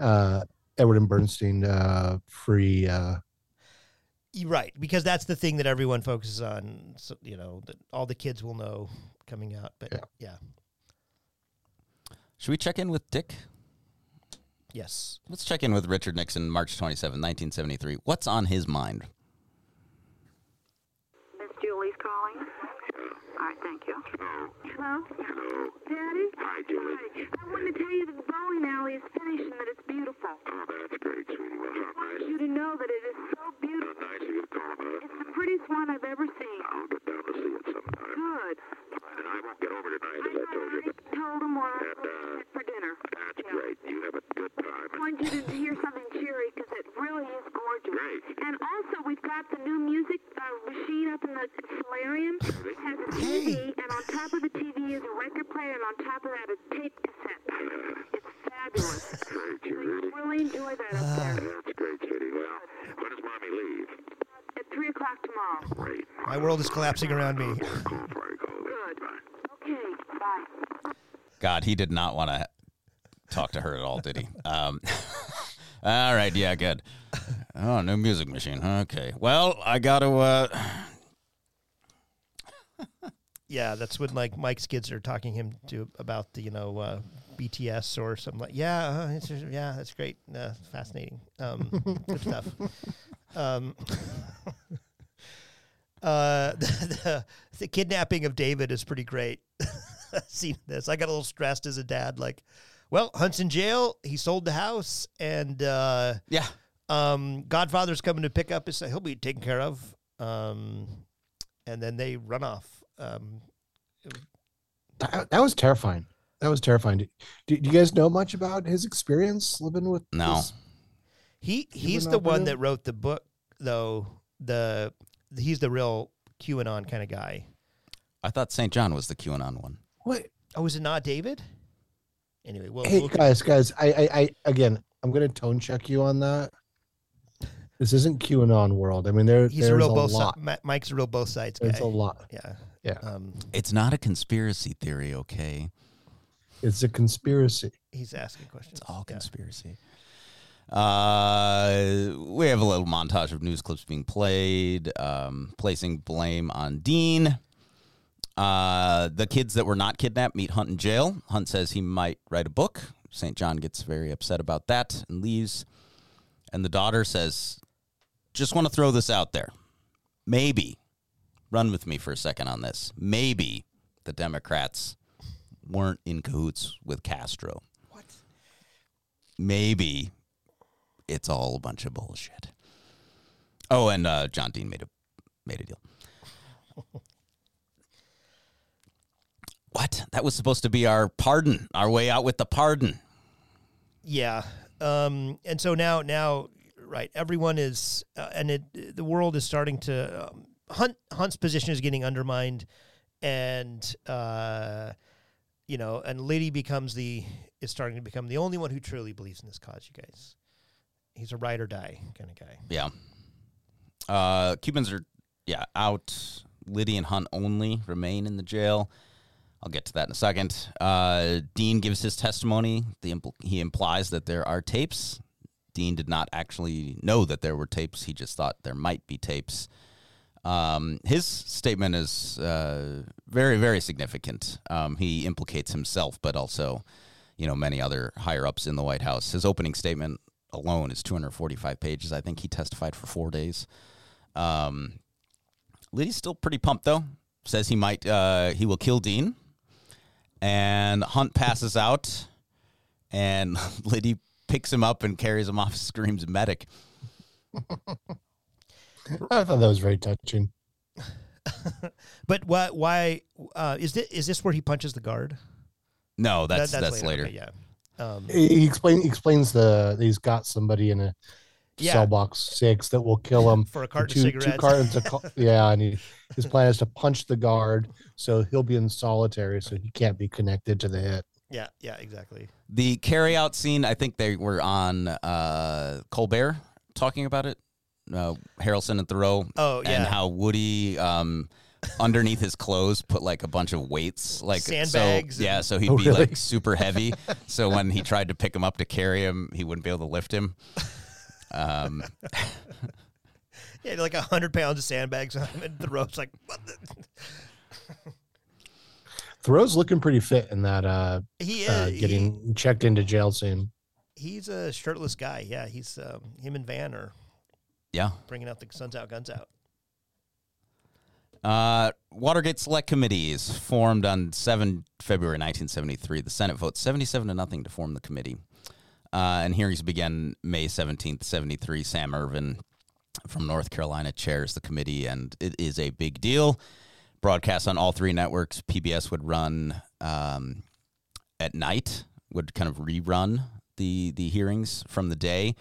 uh, Woodward and Bernstein uh, free. Uh, right, because that's the thing that everyone focuses on. So, you know, that all the kids will know coming out. But Yeah. yeah, Should we check in with Dick? Yes. Let's check in with Richard Nixon, March 27, 1973. What's on his mind? Miss Julie's calling. All right, thank you. Uh, Hello? Hello? Daddy? Hi, Julie. I wanted to tell you that the bowling alley is finished and that it's beautiful. Oh, that's great, sweetie. Well, how I want you to know that it is so How beautiful. nice of you to call about it. It's the prettiest one I've ever seen. I'll get down to see it sometime. Good. And I won't get over tonight, I as I told you, already but told him what And, uh, for dinner. that's Yeah. great. You have a good time. wanted you to hear something cheery because it really is gorgeous. Great. And also, we've got the new music uh, machine up in the solarium. It has a TV, and on top of the TV is a record player, and on top of that, a tape cassette. It's fabulous. So you really enjoy that up there. That's great, Kitty. Well, when does mommy leave? At 3 o'clock tomorrow. Great. My world is collapsing around me. I go. Good. Okay, bye. God, he did not want to talk to her at all, did he? Um, all right, yeah, good. Oh, new music machine. Okay. Well, I got to. Uh, Yeah, that's when like Mike's kids are talking him to about the you know uh, BTS or something like. Yeah, uh, it's yeah, that's great, uh, fascinating, um, good stuff. Um, uh, the, the, the kidnapping of David is pretty great. Seeing this, I got a little stressed as a dad. Like, well, Hunt's in jail. He sold the house, and uh, yeah, um, Godfather's coming to pick up his. He'll be taken care of. Um, and then they run off. Um, That, that was terrifying. That was terrifying. Do, do you guys know much about his experience living with? No. this- He he's the one that wrote the book, though. The he's the real QAnon kind of guy. I thought St. John was the QAnon one. What? Oh, is it not David? Anyway, well, hey we'll- guys, guys, I, I, I, again, I'm gonna tone check you on that. This isn't QAnon world. I mean, there, he's there's a a, real both lot. sides. Mike's a real both sides guy. There's a lot. Yeah, Yeah, um, It's not a conspiracy theory, okay? it's a conspiracy. he's asking questions. It's all Yeah. conspiracy. Uh, we have a little montage of news clips being played, um, placing blame on Dean. Uh, the kids that were not kidnapped meet Hunt in jail. Hunt says he might write a book. St. John gets very upset about that and leaves. And the daughter says, Just want to throw this out there. Maybe, run with me for a second on this. Maybe the Democrats weren't in cahoots with Castro. What? Maybe it's all a bunch of bullshit. Oh, and uh, John Dean made a made a deal. what? That was supposed to be our pardon, our way out with the pardon. Yeah. Um, and so now, now, right, everyone is, uh, and it, the world is starting to, um, Hunt, Hunt's position is getting undermined, and, uh, you know, and Liddy becomes the, is starting to become the only one who truly believes in this cause, you guys. He's a ride or die kind of guy. Yeah. Uh, Cubans are, yeah, out. Liddy and Hunt only remain in the jail. I'll get to that in a second. Uh, Dean gives his testimony. The impl- he implies that there are tapes. Dean did not actually know that there were tapes. He just thought there might be tapes. Um, his statement is uh, very, very significant. Um, he implicates himself, but also, you know, many other higher ups in the White House. His opening statement alone is 245 pages. I think he testified for four days. Um, Liddy's still pretty pumped though. Says he might, uh, he will kill Dean. And Hunt passes out, and Liddy picks him up and carries him off. Screams medic. I thought that was very touching. But why, why, uh, is this, is this where he punches the guard? No, that's That- that's, later. Okay, yeah. Um, He he explain, he explains the he's got somebody in a Yeah. cell box six that will kill him For a carton of two, cigarettes. Two cartons of co- yeah, and he, his plan is to punch the guard so he'll be in solitary, so he can't be connected to the hit. yeah, yeah, exactly. The carryout scene, I think they were on uh, Colbert talking about it. Uh, Harrelson and Theroux. Oh, yeah. And how Woody, um, underneath his clothes, put like a bunch of weights, like so- Sandbags yeah, so he'd Oh, be really? like super heavy. so when he tried to pick him up to carry him, he wouldn't be able to lift him. Um, Yeah, like a hundred pounds of sandbags on him, and the rope's like, what the? Theroux's looking pretty fit in that uh, He uh is- he- getting checked into jail soon. He's a shirtless guy. Yeah, he's um, him and Vann are yeah. bringing out the suns out, guns out. Uh, Watergate Select Committee is formed on 7 February 1973. The Senate votes 77 to nothing to form the committee. Uh, and hearings began May 17th, 73. Sam Ervin from North Carolina chairs the committee, and it is a big deal. Broadcast on all three networks. PBS would run um, at night, would kind of rerun the the hearings from the day,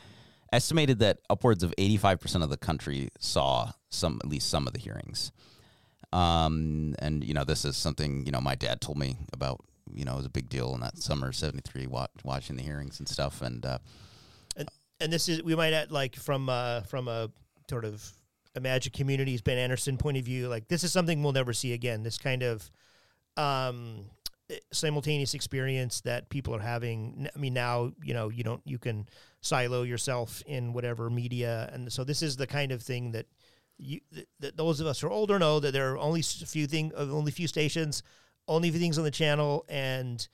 estimated that upwards of 85% of the country saw some at least some of the hearings. Um, and you know, this is something you know my dad told me about. You know, it was a big deal in that summer '73, watch, watching the hearings and stuff. And uh, and and this is we might add like from uh, from a sort of a Imagined Communities Ben Anderson point of view, like this is something we'll never see again. This kind of um, simultaneous experience that people are having. I mean, now you know you don't you can silo yourself in whatever media, and so this is the kind of thing that you that those of us who are older know that there are only a few thing only few stations, only few things on the channel, and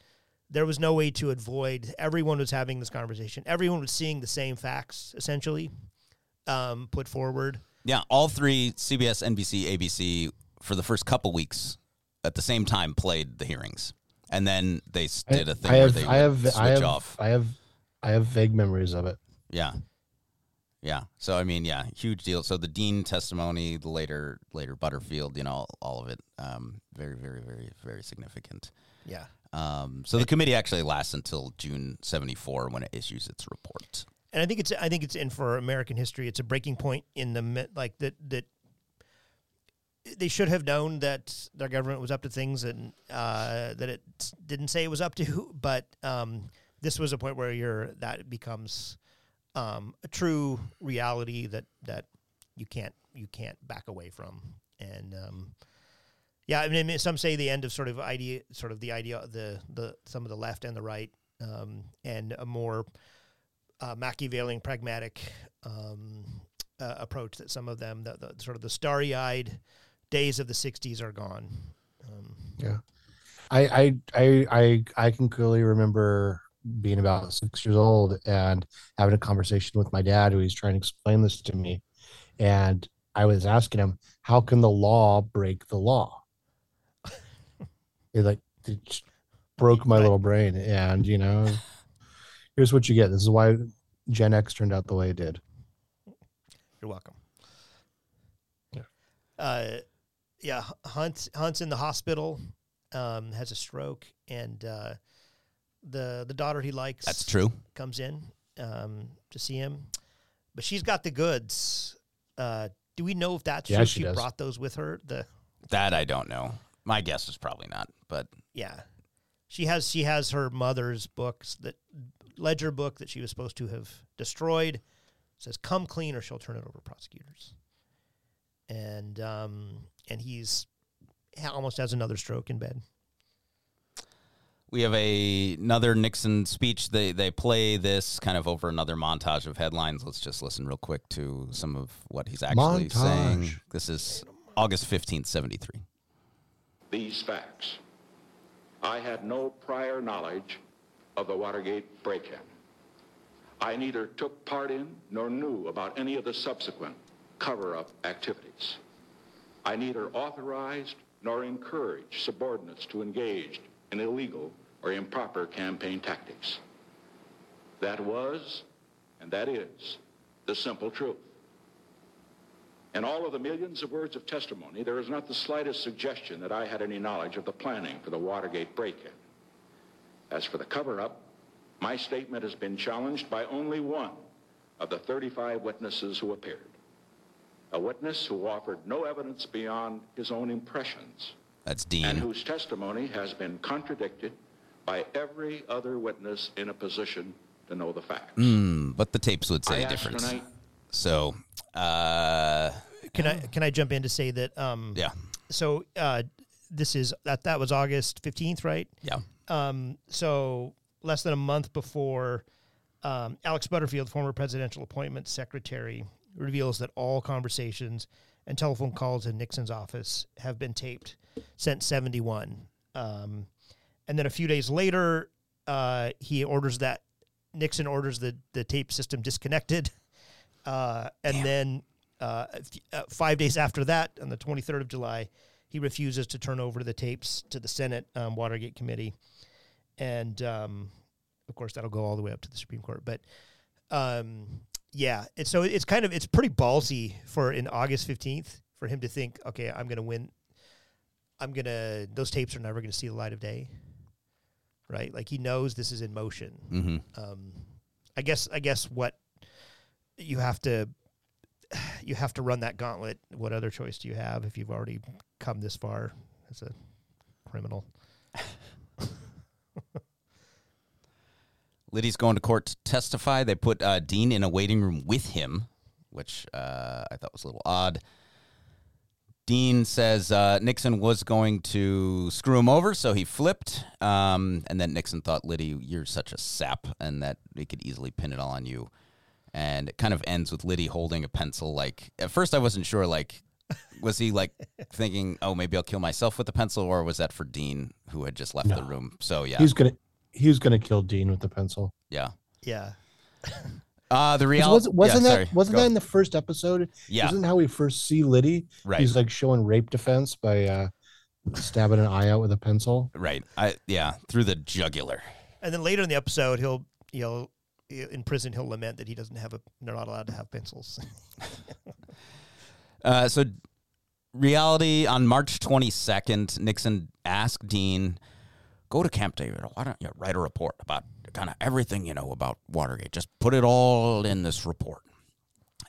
there was no way to avoid. Everyone was having this conversation. Everyone was seeing the same facts essentially um, put forward. Yeah, all three CBS, NBC, ABC for the first couple weeks at the same time played the hearings, and then they s- did a thing I where have, they I have, switch I have, off. I have, I have vague memories of it. Yeah, yeah. So I mean, yeah, huge deal. So the Dean testimony, the later later Butterfield, you know, all of it, um, very, very, very, very significant. Yeah. Um, so the committee actually lasts until June '74 when it issues its report. and I think it's I think it's in for American history. It's a breaking point in the mi- like that that they should have known that their government was up to things and uh, that it didn't say it was up to. But um, this was a point where you're that becomes um, a true reality that that you can't you can't back away from. And um, yeah, I mean, some say the end of sort of idea, sort of the idea, the the some of the left and the right, um, and a more uh, Machiavellian, pragmatic um, uh, approach that some of them, the, the sort of the starry-eyed days of the '60s are gone. Um, Yeah. I, I I I I can clearly remember being about six years old and having a conversation with my dad who was trying to explain this to me. And I was asking him, how can the law break the law? it like it broke my little brain. And you know, here's what you get. This is why Gen X turned out the way it did. You're welcome. Yeah. Uh, yeah, Hunt Hunt's in the hospital, um, has a stroke, and uh, the the daughter he likes That's true. comes in um, to see him, but she's got the goods. Uh, do we know if that's Yeah, true? she does. brought those with her. The That I don't know. My guess is probably not, but yeah, she has she has her mother's books that ledger book that she was supposed to have destroyed. Says come clean or she'll turn it over to prosecutors. And um and he's almost has another stroke in bed. We have a another Nixon speech. They they play this kind of over another montage of headlines. Let's just listen real quick to some of what he's actually saying. This is August fifteenth, seventy three. These facts. I had no prior knowledge of the Watergate break-in. I neither took part in nor knew about any of the subsequent cover-up activities. I neither authorized nor encouraged subordinates to engage in illegal or improper campaign tactics. That was, and that is, the simple truth. In all of the millions of words of testimony, there is not the slightest suggestion that I had any knowledge of the planning for the Watergate break-in. As for the cover-up, my statement has been challenged by only one of the 35 witnesses who appeared. A witness who offered no evidence beyond his own impressions That's Dean. and whose testimony has been contradicted by every other witness in a position to know the facts. Mm, but the tapes would say ask different. tonight- So, uh, Can I can I jump in to say that um Yeah. So uh this is that that was August 15th, right? Yeah. Um so less than a month before um, Alex Butterfield, former presidential appointment secretary, reveals that all conversations and telephone calls in Nixon's office have been taped since 71. Um, and then a few days later, uh, he orders that Nixon orders the, the tape system disconnected. Uh, and then uh, uh, five days after that, on the 23rd of July, he refuses to turn over the tapes to the Senate um, Watergate Committee. And um, of course, that'll go all the way up to the Supreme Court. But um, yeah, it's so it's kind of it's pretty ballsy for in August 15th for him to think, okay, I'm going to win. I'm going to, those tapes are never going to see the light of day. Right? Like he knows this is in motion. Mhm. Um, I guess I guess what you have to you have to run that gauntlet. What other choice do you have if you've already come this far as a criminal? Liddy's going to court to testify. They put uh, Dean in a waiting room with him, which uh, I thought was a little odd. Dean says uh, Nixon was going to screw him over, so he flipped. Um, and then Nixon thought, Liddy, you're such a sap, and that he could easily pin it all on you. And it kind of ends with Liddy holding a pencil. Like, at first, I wasn't sure, like, was he like thinking, oh, maybe I'll kill myself with the pencil, or was that for Dean, who had just left No. the room? So, yeah. He's gonna he was gonna kill Dean with the pencil. yeah. Yeah. Uh, the 'Cause reality wasn't, wasn't yeah, that sorry, wasn't go. that in the first episode? Yeah. Isn't how we first see Liddy? Right. He's like showing rape defense by uh, stabbing an eye out with a pencil. Right. I yeah, through the jugular. And then later in the episode, he'll he'll in prison he'll lament that he doesn't have a they're not allowed to have pencils. Uh, so, reality on March 22nd, Nixon asked Dean, go to Camp David. Why don't you write a report about kind of everything you know about Watergate? Just put it all in this report.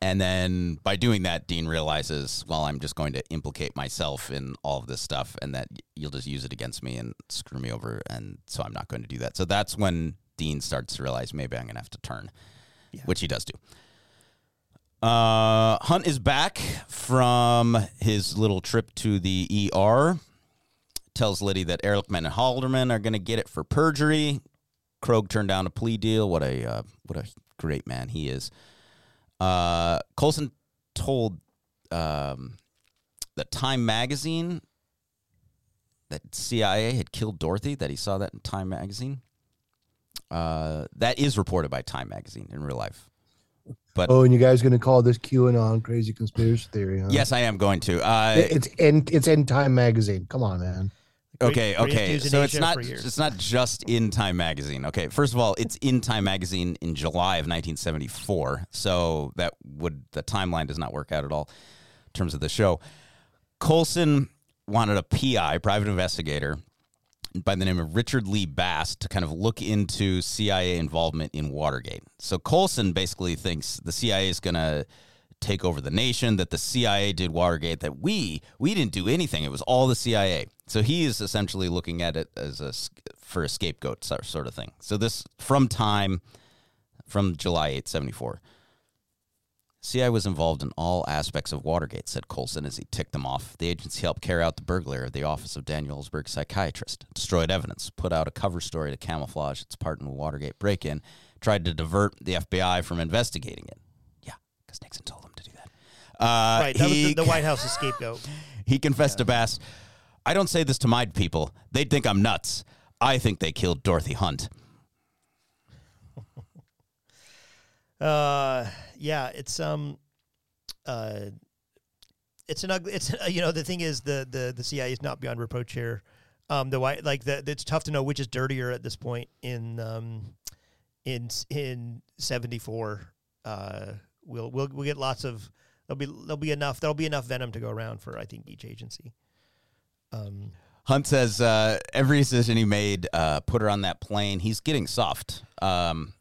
And then by doing that, Dean realizes, well, I'm just going to implicate myself in all of this stuff and that you'll just use it against me and screw me over. And so I'm not going to do that. So that's when Dean starts to realize maybe I'm going to have to turn, which he does do. Uh, Hunt is back from his little trip to the ER. Tells Liddy that Ehrlichman and Haldeman are going to get it for perjury. Krogh turned down a plea deal. What a uh, what a great man he is. Uh, Colson told um, the Time magazine that CIA had killed Dorothy. That he saw that in Time magazine. Uh, that is reported by Time magazine in real life. But oh, and you guys gonna call this QAnon crazy conspiracy theory? Huh? Yes, I am going to. Uh, it's in it's in Time magazine. Come on, man. Okay, great okay. So it's not it's not just in Time magazine. Okay, first of all, it's in Time magazine in July of 1974. So that would the timeline does not work out at all in terms of the show. Colson wanted a PI, private investigator, by the name of Richard Lee Bass to kind of look into CIA involvement in Watergate. So Colson basically thinks the CIA is going to take over the nation, that the CIA did Watergate, that we we didn't do anything. It was all the CIA. So he is essentially looking at it as a for a scapegoat sort of thing. So this from time from July 8, 74. CIA was involved in all aspects of Watergate, said Colson as he ticked them off. The agency helped carry out the burglary of the office of Daniel Ellsberg psychiatrist, destroyed evidence, put out a cover story to camouflage its part in the Watergate break in, tried to divert the FBI from investigating it. Yeah, because Nixon told them to do that. Uh, right. That was the, the White House's scapegoat. he confessed to Bass, I don't say this to my people. They'd think I'm nuts. I think they killed Dorothy Hunt. Uh, yeah, it's um, uh, it's an ugly. It's you know the thing is the the the CIA is not beyond reproach here. Um, the white like the it's tough to know which is dirtier at this point in um, in in seventy four. Uh, we'll we'll we'll get lots of there'll be there'll be enough there'll be enough venom to go around for I think each agency. Um, Hunt says uh, every decision he made uh, put her on that plane. He's getting soft. Um,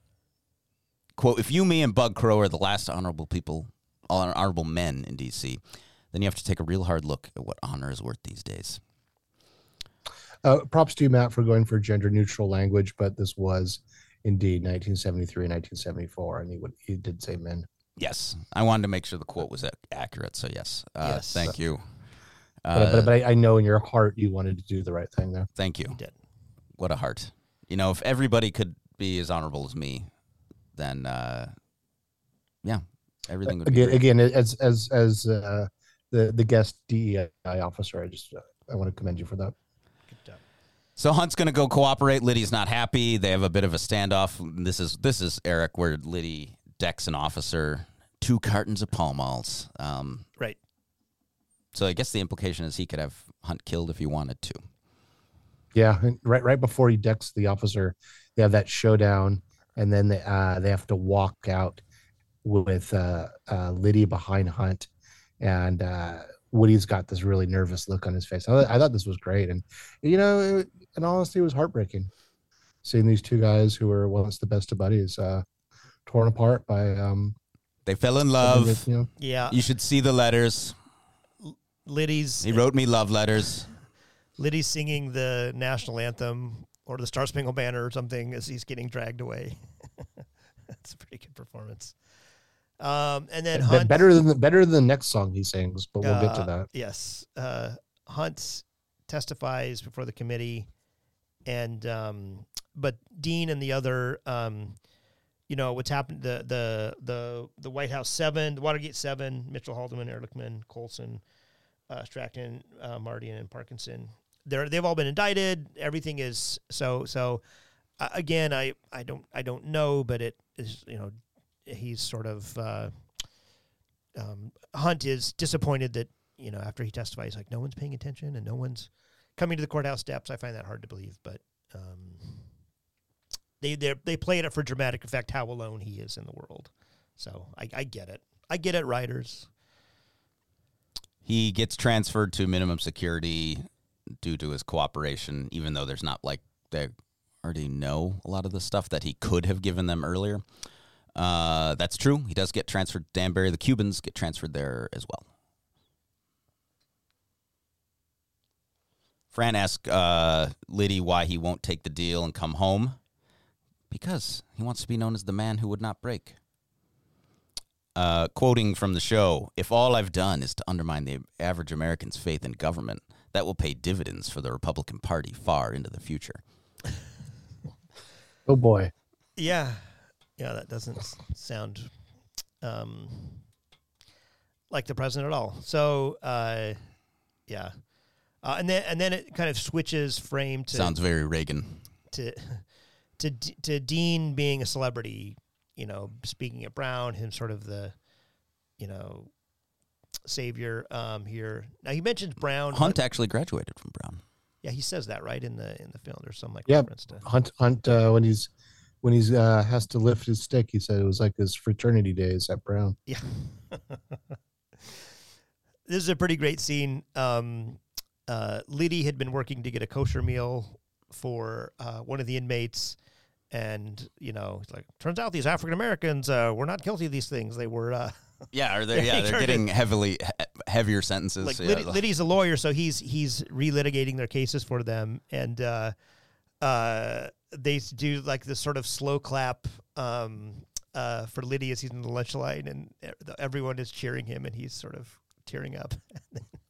quote, if you, me, and Bud Krogh are the last honorable people, honorable men in D.C., then you have to take a real hard look at what honor is worth these days. Uh, props to you, Matt, for going for gender neutral language, but this was indeed 1973 and 1974, and he would he did say men. Yes, I wanted to make sure the quote was accurate. So yes, uh, Yes. thank you. But, Uh, but, but I, I know in your heart you wanted to do the right thing there. Thank you. did. What a heart. You know, if everybody could be as honorable as me, then uh, yeah, everything would be Again, great. again, as as as uh, the the guest DEI officer, I just uh, I want to commend you for that. So Hunt's going to go cooperate. Liddy's not happy. They have a bit of a standoff. This is this is Eric, where Liddy decks an officer, two cartons of Pall Malls. Um, right. So I guess the implication is he could have Hunt killed if he wanted to. Yeah, right right before he decks the officer, they have that showdown, and then they uh, they have to walk out with uh, uh, Liddy behind Hunt, and uh, Woody's got this really nervous look on his face. I, thought- I thought this was great, and you know, it, in honesty, it was heartbreaking seeing these two guys who were once the best of buddies uh, torn apart by um. They fell in love. with, you know, Yeah. You should see the letters. Liddy's He wrote me love letters. Liddy's singing the national anthem or the Star Spangled Banner or something as he's getting dragged away. That's a pretty good performance. Um, and then be- Hunt, better than the better than the next song he sings, but we'll get to uh, that. Yes, uh, Hunt testifies before the committee, and um, but Dean and the other, um, you know, what's happened the the the the White House Seven, the Watergate Seven, Mitchell Haldeman, Ehrlichman, Colson, uh, Strachan, uh, Mardian, and Parkinson. They're they've all been indicted. Everything is so so. Uh, again, I I don't I don't know, but it is you know he's sort of uh, um, Hunt is disappointed that you know after he testifies, like no one's paying attention and no one's coming to the courthouse steps. I find that hard to believe, but um, they they they play it for dramatic effect how alone he is in the world. So I, I get it. I get it, writers. He gets transferred to minimum security due to his cooperation, even though there's not like they already know a lot of the stuff that he could have given them earlier. Uh, that's true. He does get transferred to Danbury. The Cubans get transferred there as well. Fran asks uh, Liddy why he won't take the deal and come home. Because he wants to be known as the man who would not break. Uh, quoting from the show, if all I've done is to undermine the average American's faith in government, that will pay dividends for the Republican Party far into the future. Oh boy. Yeah, yeah, that doesn't sound um, like the president at all. So, uh, yeah, uh, and then and then it kind of switches frame to Sounds very Reagan. to to to Dean being a celebrity, you know, speaking at Brown, him sort of the, you know, savior um, here. Now he mentions Brown. Hunt actually graduated from Brown. Yeah, he says that right in the in the film. There's some like Yeah, reference to. Hunt Hunt uh, when he's when he's uh, has to lift his stick, he said it was like his fraternity days at Brown. Yeah. this is a pretty great scene. Um, uh, Liddy had been working to get a kosher meal for uh, one of the inmates. And, you know, it's like, turns out these African Americans uh, were not guilty of these things. They were. Uh, Yeah, or they? Yeah, they're getting heavily he- heavier sentences. like yeah, Liddy's a lawyer, so he's he's relitigating their cases for them, and uh, uh, they do like this sort of slow clap um, uh, for Liddy as he's in the lunch line, and everyone is cheering him, and he's sort of tearing up.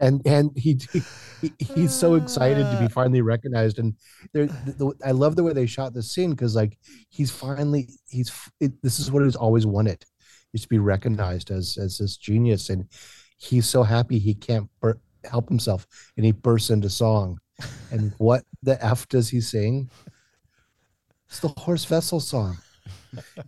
and and he, he he's so excited to be uh. finally recognized. And there the, the, i love the way they shot this scene because like he's finally he's it, this is what he's always wanted is to be recognized as as this genius. And he's so happy he can't bur- help himself and he bursts into song. And what the f does he sing? It's the Horst Wessel song.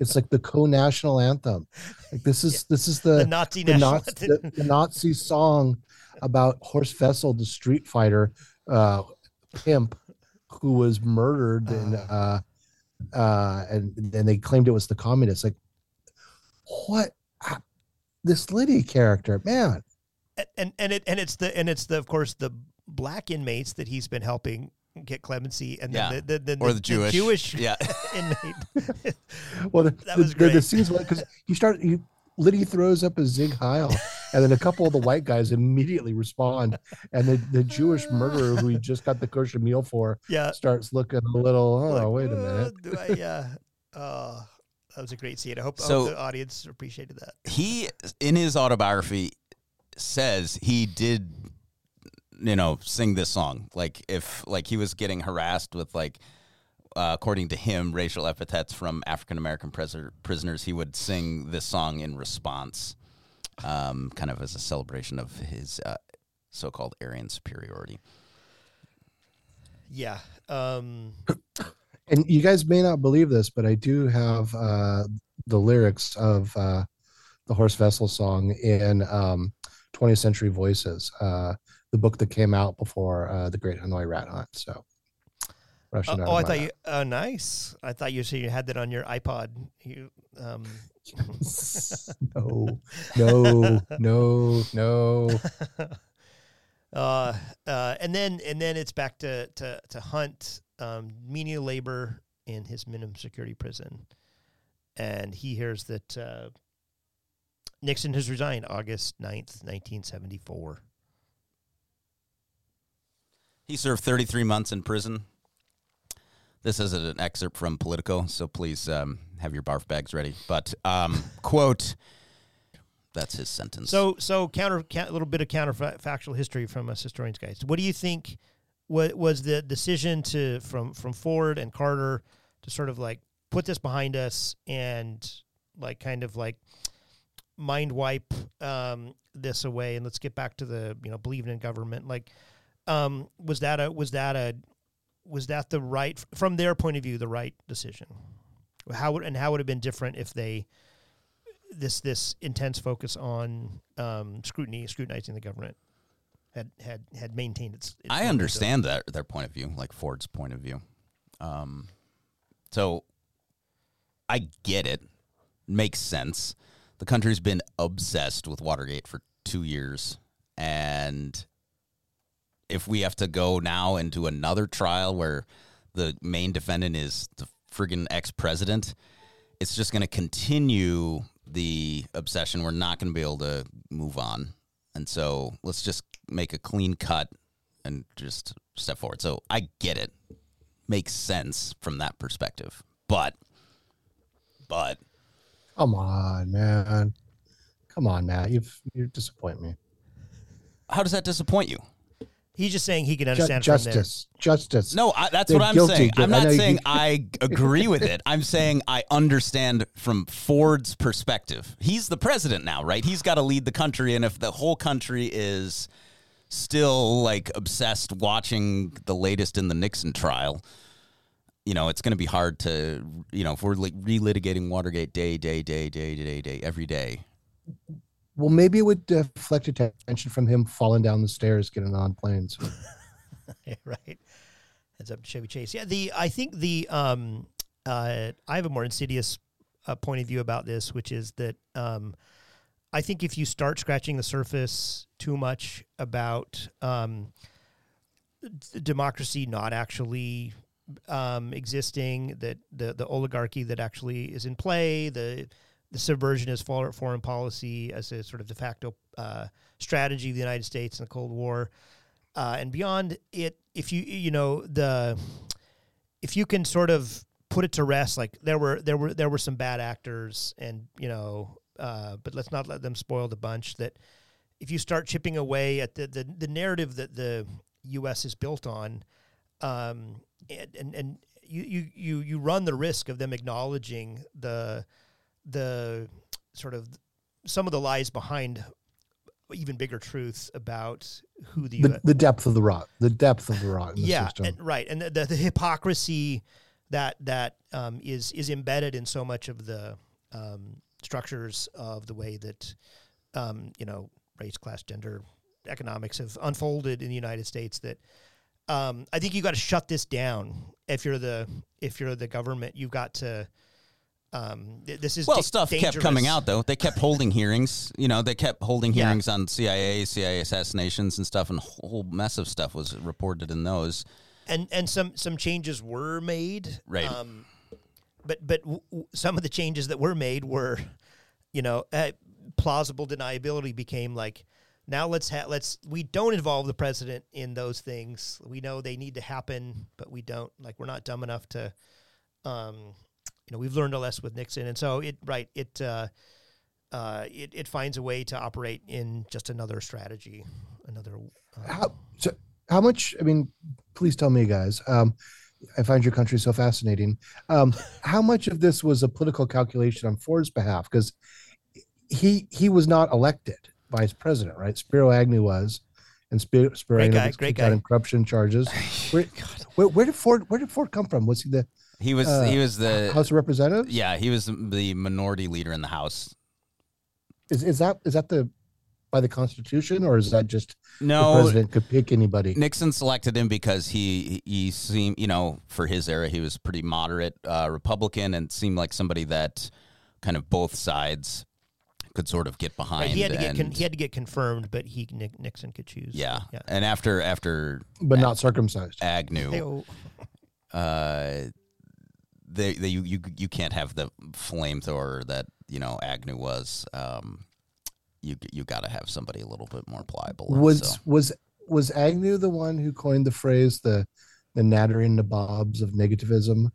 It's like the co-national anthem. Like this is this is the The Nazi the, national Nazi, the, the Nazi song about Horst Wessel, the street fighter uh, pimp who was murdered, and uh, uh, and then they claimed it was the communists. Like, what? This Liddy character, man. and and and it and it's the and it's the of course the black inmates that he's been helping get clemency, and then Yeah. the, the, the, Or the Jewish. Jewish Yeah. inmate. Well, the, That the, was the, the scenes because he started. He, Liddy throws up a Sieg Heil, and then a couple of the white guys immediately respond, and the, the Jewish murderer who he just got the kosher meal for, Yeah. starts looking a little. Oh, wait a Uh, minute. do I, yeah. Oh, that was a great scene. I hope, I hope the audience appreciated that. he in his autobiography says he did you know sing this song like if like he was getting harassed with like uh, according to him racial epithets from african american pres- prisoners he would sing this song in response um, kind of as a celebration of his uh, so-called aryan superiority Yeah. Um, and you guys may not believe this, but I do have uh, the lyrics of uh, the Horst Wessel song in um, 20th Century Voices, uh, the book that came out before uh, the Great Hanoi Rat Hunt. So, Russian oh, out oh, of I thought you. Oh, nice. I thought you said you had that on your iPod. You. Um, no, no, no, no. uh, uh, and then and then it's back to to to Hunt um, menial labor in his minimum security prison, and he hears that uh, Nixon has resigned August 9th, 1974. He served 33 months in prison. This is an excerpt from Politico, so please um, have your barf bags ready. But um, quote, that's his sentence. So, so counter a little bit of counterfactual history from us historians, guys. What do you think? What was the decision to from from Ford and Carter to sort of like put this behind us and like kind of like mind wipe um, this away and let's get back to the you know believing in government like um, was that a was that a was that the right from their point of view the right decision? How would and how would it have been different if they this this intense focus on um, scrutiny scrutinizing the government had had had maintained its, its I understand that their point of view like Ford's point of view. Um, so I get it. Makes sense. The country's been obsessed with Watergate for 2 years and if we have to go now into another trial where the main defendant is the friggin' ex president, it's just going to continue the obsession. We're not going to be able to move on. And so let's just make a clean cut and just step forward. So I get it. Makes sense from that perspective. But, but. Come on, man. Come on, Matt. You've, you disappoint me. How does that disappoint you? He's just saying he can understand Ju- justice, justice. No, I, that's They're what I'm guilty. saying. I'm I know not you- saying I agree with it. I'm saying I understand from Ford's perspective. He's the president now, right? He's got to lead the country, and if the whole country is still like obsessed watching the latest in the Nixon trial, you know, it's going to be hard to, you know, if we're like relitigating Watergate day, day, day, day, day, day, every day. Well, maybe it would deflect attention from him falling down the stairs getting on planes. right. Heads up to Chevy Chase. Yeah, the I think the um uh I have a more insidious uh, point of view about this, which is that um I think if you start scratching the surface too much about um d- democracy not actually um existing, that the the oligarchy that actually is in play, the subversion as foreign policy as a sort of de facto uh, strategy of the United States in the Cold War, uh, and beyond it. If you you know the if you can sort of put it to rest, like there were there were there were some bad actors, and you know, uh, but let's not let them spoil the bunch. That if you start chipping away at the the, the narrative that the U.S. is built on, um, and and, and you, you you you run the risk of them acknowledging the the sort of some of the lies behind even bigger truths about who the, the, the depth of the rot, the depth of the rot in the yeah system. and, right and the, the, the hypocrisy that that um, is is embedded in so much of the um, structures of the way that um, you know race class gender economics have unfolded in the United States that um, I think you got to shut this down if you're the if you're the government you've got to um, th- this is Well, da- stuff kept coming out though. They kept holding hearings. You know, they kept holding Yeah. hearings on CIA, CIA assassinations and stuff, and a whole mess of stuff was reported in those. and and some some changes were made Right. um but but w- w- some of the changes that were made were you know uh, plausible deniability became like now let's ha- let's we don't involve the president in those things we know they need to happen but we don't like we're not dumb enough to um you know we've learned a lesson with Nixon. And so it right it uh uh, it, it finds a way to operate in just another strategy, another. Uh, how, so how much i mean please tell me guys um i find your country so fascinating. Um how much of this was a political calculation on ford's behalf? Because he he was not elected vice president right? Spiro agnew was and spiro, spiro Great agnew guy, great guy. corruption charges. Where, where, where did ford where did ford come from? Was he the He was uh, he was the house of representatives yeah he was the minority leader in the House. is, is that is that the by the constitution or is that just No. the president could pick anybody Nixon selected him because he he seemed you know for his era he was pretty moderate uh, Republican and seemed like somebody that kind of both sides could sort of get behind. Right, he had to get con- he had to get confirmed, but he Nick, Nixon could choose. yeah. yeah. and after after but not circumcised Agnew, uh, they, they you, you you can't have the flamethrower that you know Agnew was. Um, you you got to have somebody a little bit more pliable. Was so. was was Agnew the one who coined the phrase the the nattering nabobs of negativism?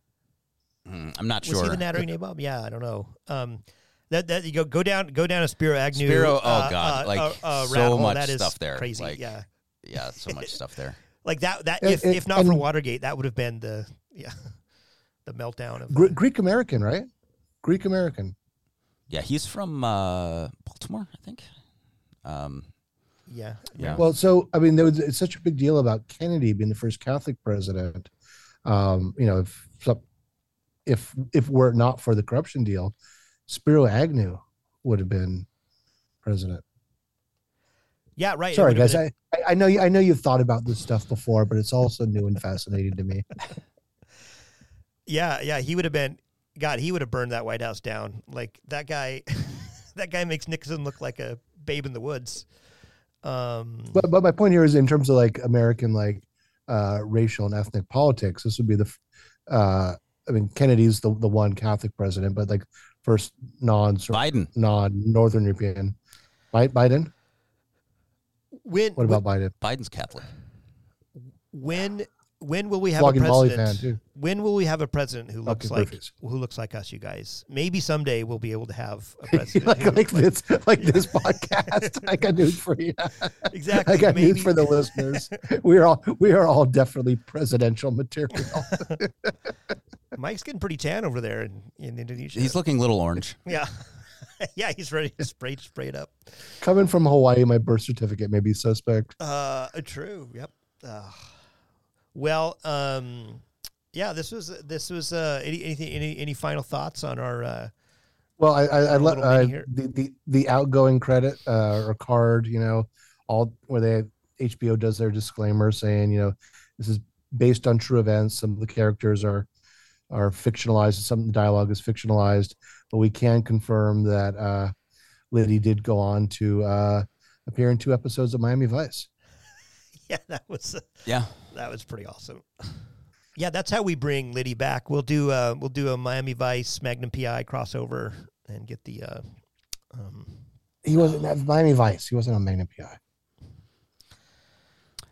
Mm, I'm not Was sure. he the nattering nabob? Yeah, I don't know. Um, that that you go go down go down a Spiro Agnew. Spiro, oh uh, god, uh, like uh, uh, so much That is stuff there. Crazy. Like, yeah, yeah, so much stuff there. like that. That And- if and- if not for Watergate, that would have been the yeah the meltdown of. Gre- Greek American, right? Greek American. Yeah, he's from uh, Baltimore, I think. Um, yeah, yeah. Well, so I mean, there was it's such a big deal about Kennedy being the first Catholic president. Um, you know, if if if were it not for the corruption deal, Spiro Agnew would have been president. yeah, right. Sorry, guys. been- I, I I know you I know you've thought about this stuff before, but it's also new and fascinating to me. Yeah, yeah, he would have been. God, he would have burned that White House down. Like that guy, that guy makes Nixon look like a babe in the woods. Um, But but my point here is in terms of like American like uh, racial and ethnic politics, this would be the. Uh, I mean, Kennedy's the the one Catholic president, but like first non Biden, non Northern European. Bi- Biden. when What about Biden? Biden's Catholic. when when will we have Flogging a president? fan, too. When will we have a president who looks Fucking like perfect. who looks like us, you guys? Maybe someday we'll be able to have a president. like, who- like this like this podcast. I got news for you. Exactly, I got maybe- news for the listeners. We are all we are all definitely presidential material. Mike's getting pretty tan over there in, in Indonesia. He's looking a little orange. yeah, yeah, he's ready to spray spray it up. Coming from Hawaii, my birth certificate may be suspect. Uh, true. Yep. Uh, well, um, yeah. This was this was uh, any anything any any final thoughts on our uh, Well, I let little uh, mini the, the the outgoing credit uh, or card, you know, all where they HBO does their disclaimer saying, you know, this is based on true events. Some of the characters are are fictionalized. Some of the dialogue is fictionalized, but we can confirm that uh, Liddy did go on to uh, appear in two episodes of Miami Vice. Yeah that was uh, Yeah. that was pretty awesome. Yeah, that's how we bring Liddy back. We'll do uh, we'll do a Miami Vice Magnum PI crossover and get the uh, um, He wasn't at Miami Vice. He wasn't on Magnum PI.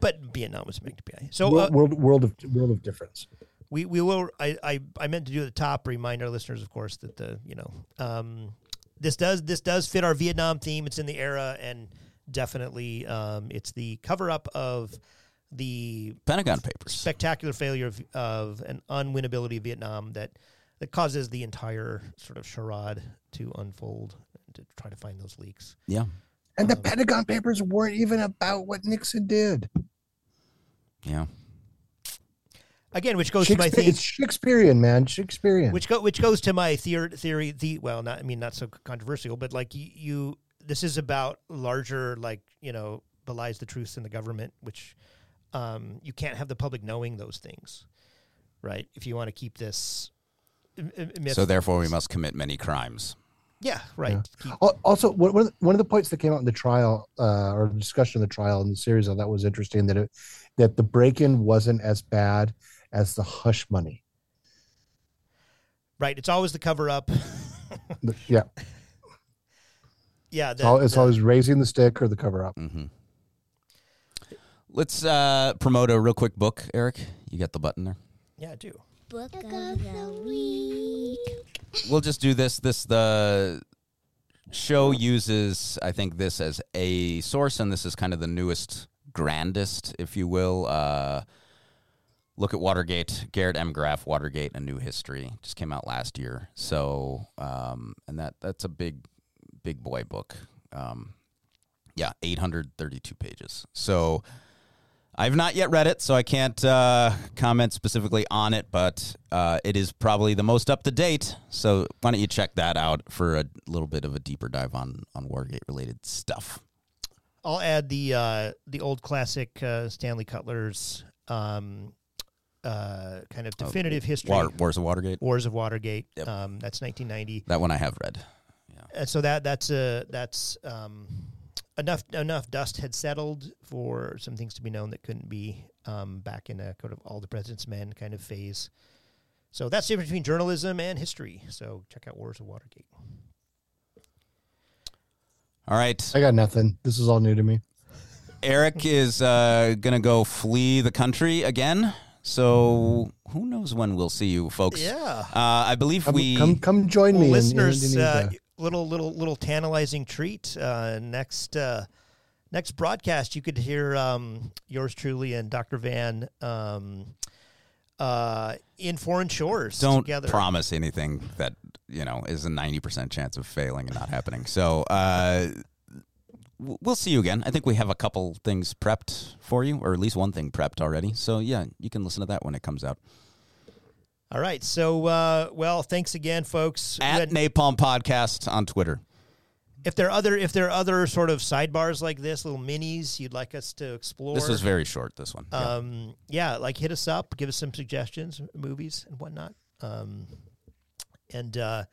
but Vietnam was Magnum PI. So world, uh, world world of world of difference. we we will I, I I meant to do at the top remind our listeners of course that the you know um this does this does fit our Vietnam theme it's in the era and definitely um it's the cover up of the Pentagon Papers spectacular failure of, of an unwinnability of Vietnam that that causes the entire sort of charade to unfold and to try to find those leaks Yeah. And the Pentagon Papers weren't even about what Nixon did. Yeah. again which goes to my Shakespeare- theme It's Shakespearean, man. Shakespearean. which go which goes to my theory theory the well not I mean not so controversial but like you, you this is about larger like you know belies the truth in the government which um, you can't have the public knowing those things right if you want to keep this m- m- myth- So therefore, we must commit many crimes. yeah right Yeah. Also, one one of the- one of the points that came out in the trial uh, or discussion of the trial in the series I thought was interesting that it that the break-in wasn't as bad as the hush money. right it's always the cover up The- yeah, yeah it's, the- al- it's the- always raising the stick or the cover-up. Mm-hmm. Let's uh, promote a real quick book, Eric. You got the button there. yeah I do Book of the week. We'll just do this. This the show uses, I think, this as a source, and this is kind of the newest, grandest, if you will. Uh, look at Watergate. Garrett M. Graff, Watergate: A New History, just came out last year. So, um, and that that's a big, big boy book. Um, yeah, 832 pages. So. I've not yet read it, so I can't uh, comment specifically on it, but uh, it is probably the most up to date. So why don't you check that out for a little bit of a deeper dive on on Watergate related stuff? I'll add the uh, the old classic uh, Stanley Kutler's um, uh, kind of definitive history. War- Wars of Watergate. Wars of Watergate. Yep. Um, that's 1990. That one I have read. And so that that's uh, that's um, enough enough dust had settled for some things to be known that couldn't be um, back in a kind of all the president's men kind of phase. So that's the difference between journalism and history. So check out Wars of Watergate. All right. I got nothing. This is all new to me. Eric is uh, going to go flee the country again. So who knows when we'll see you, folks? Yeah. Uh, I believe Come, we. come, come join Well, me, in- in listeners. uh, Indonesia. Little, little, little tantalizing treat. Uh, next, uh, next broadcast, you could hear um, yours truly and Dr. Vann um, uh, in foreign shores don't together. promise anything that you know is a 90% chance of failing and not happening so uh we'll see you again i think we have a couple things prepped for you or at least one thing prepped already so yeah you can listen to that when it comes out All right. So, uh, well, thanks again, folks. at napalm podcast on twitter if there are other if there are other sort of sidebars like this, little minis you'd like us to explore. this is very short this one Yeah. Um, yeah, like hit us up, give us some suggestions, movies and whatnot. Um, and uh,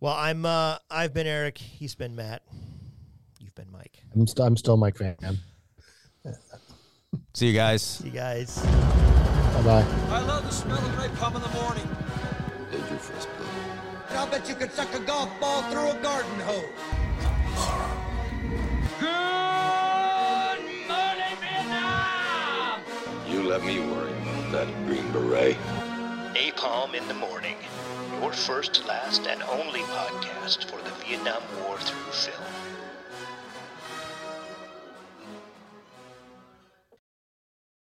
well, I'm uh, I've been Eric. He's been Matt. You've been Mike. I'm, st- I'm still Mike Vann. see you guys See You guys. Bye bye. I love the smell of napalm in the morning. I'll bet you could suck a golf ball through a garden hose. Good morning, Vietnam! You let me worry about that green beret. Napalm in the Morning, your first, last, and only podcast for the Vietnam War through film.